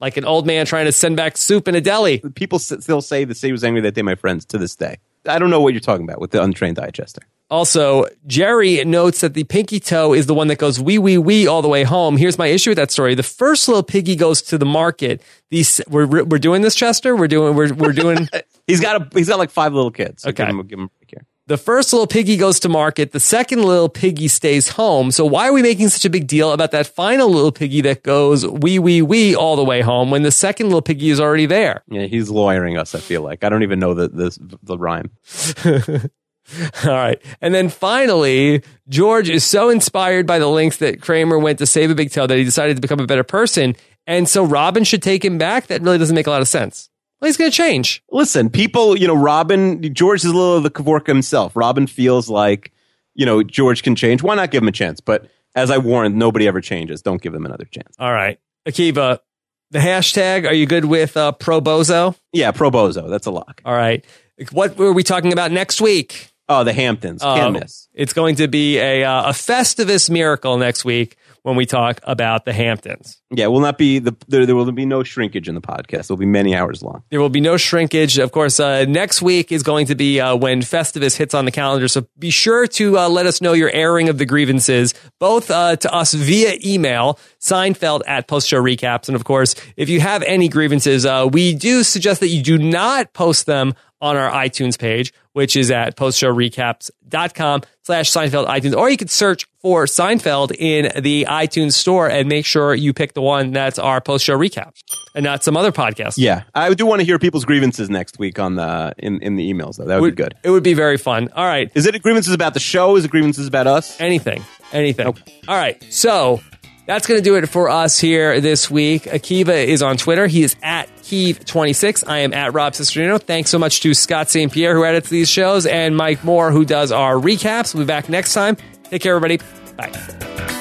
Like an old man trying to send back soup in a deli. People still say the sea was angry that day, my friends, to this day. I don't know what you're talking about with the untrained eye, Chester. Also, Jerry notes that the pinky toe is the one that goes wee wee wee all the way home. Here's my issue with that story. The first little piggy goes to the market. These we're we're doing this, Chester. We're doing we're we're doing. He's got a he's got like five little kids. So Okay. give him, give him here. The first little piggy goes to market. The second little piggy stays home. So why are we making such a big deal about that final little piggy that goes wee wee wee all the way home when the second little piggy is already there? Yeah, he's lawyering us. I feel like I don't even know the the, the rhyme. All right. And then finally, George is so inspired by the links that Kramer went to save a big toe that he decided to become a better person. And so Robin should take him back. That really doesn't make a lot of sense. Well, he's going to change. Listen, people, you know, Robin George is a little of the Kavorka himself. Robin feels like you know George can change. Why not give him a chance? But as I warned, nobody ever changes. Don't give them another chance. All right. Akiva, the hashtag, are you good with uh, pro bozo? Yeah, pro bozo. That's a lock. All right. What were we talking about next week? Oh, the Hamptons. Miss. It's going to be a, uh, a Festivus miracle next week when we talk about the Hamptons. Yeah, will not be the there, there will be no shrinkage in the podcast. It'll be many hours long. There will be no shrinkage. Of course, uh, next week is going to be uh, when Festivus hits on the calendar. So be sure to uh, let us know your airing of the grievances, both uh, to us via email, Seinfeld at post show recaps. And of course, if you have any grievances, uh, we do suggest that you do not post them on our iTunes page, which is at postshowrecaps.com slash Seinfeld iTunes. Or you could search for Seinfeld in the iTunes store and make sure you pick the one that's our post show recaps and not some other podcast. Yeah, I do want to hear people's grievances next week on the in in the emails though. That would, be good. It would be very fun. All right. Is it grievances about the show? Is it grievances about us? Anything. Anything. All right. So that's going to do it for us here this week. Akiva is on Twitter. He is at Keeve26. I am at Rob Cesternino. Thanks so much to Scott St. Pierre, who edits these shows, and Mike Moore, who does our recaps. We'll be back next time. Take care, everybody. Bye.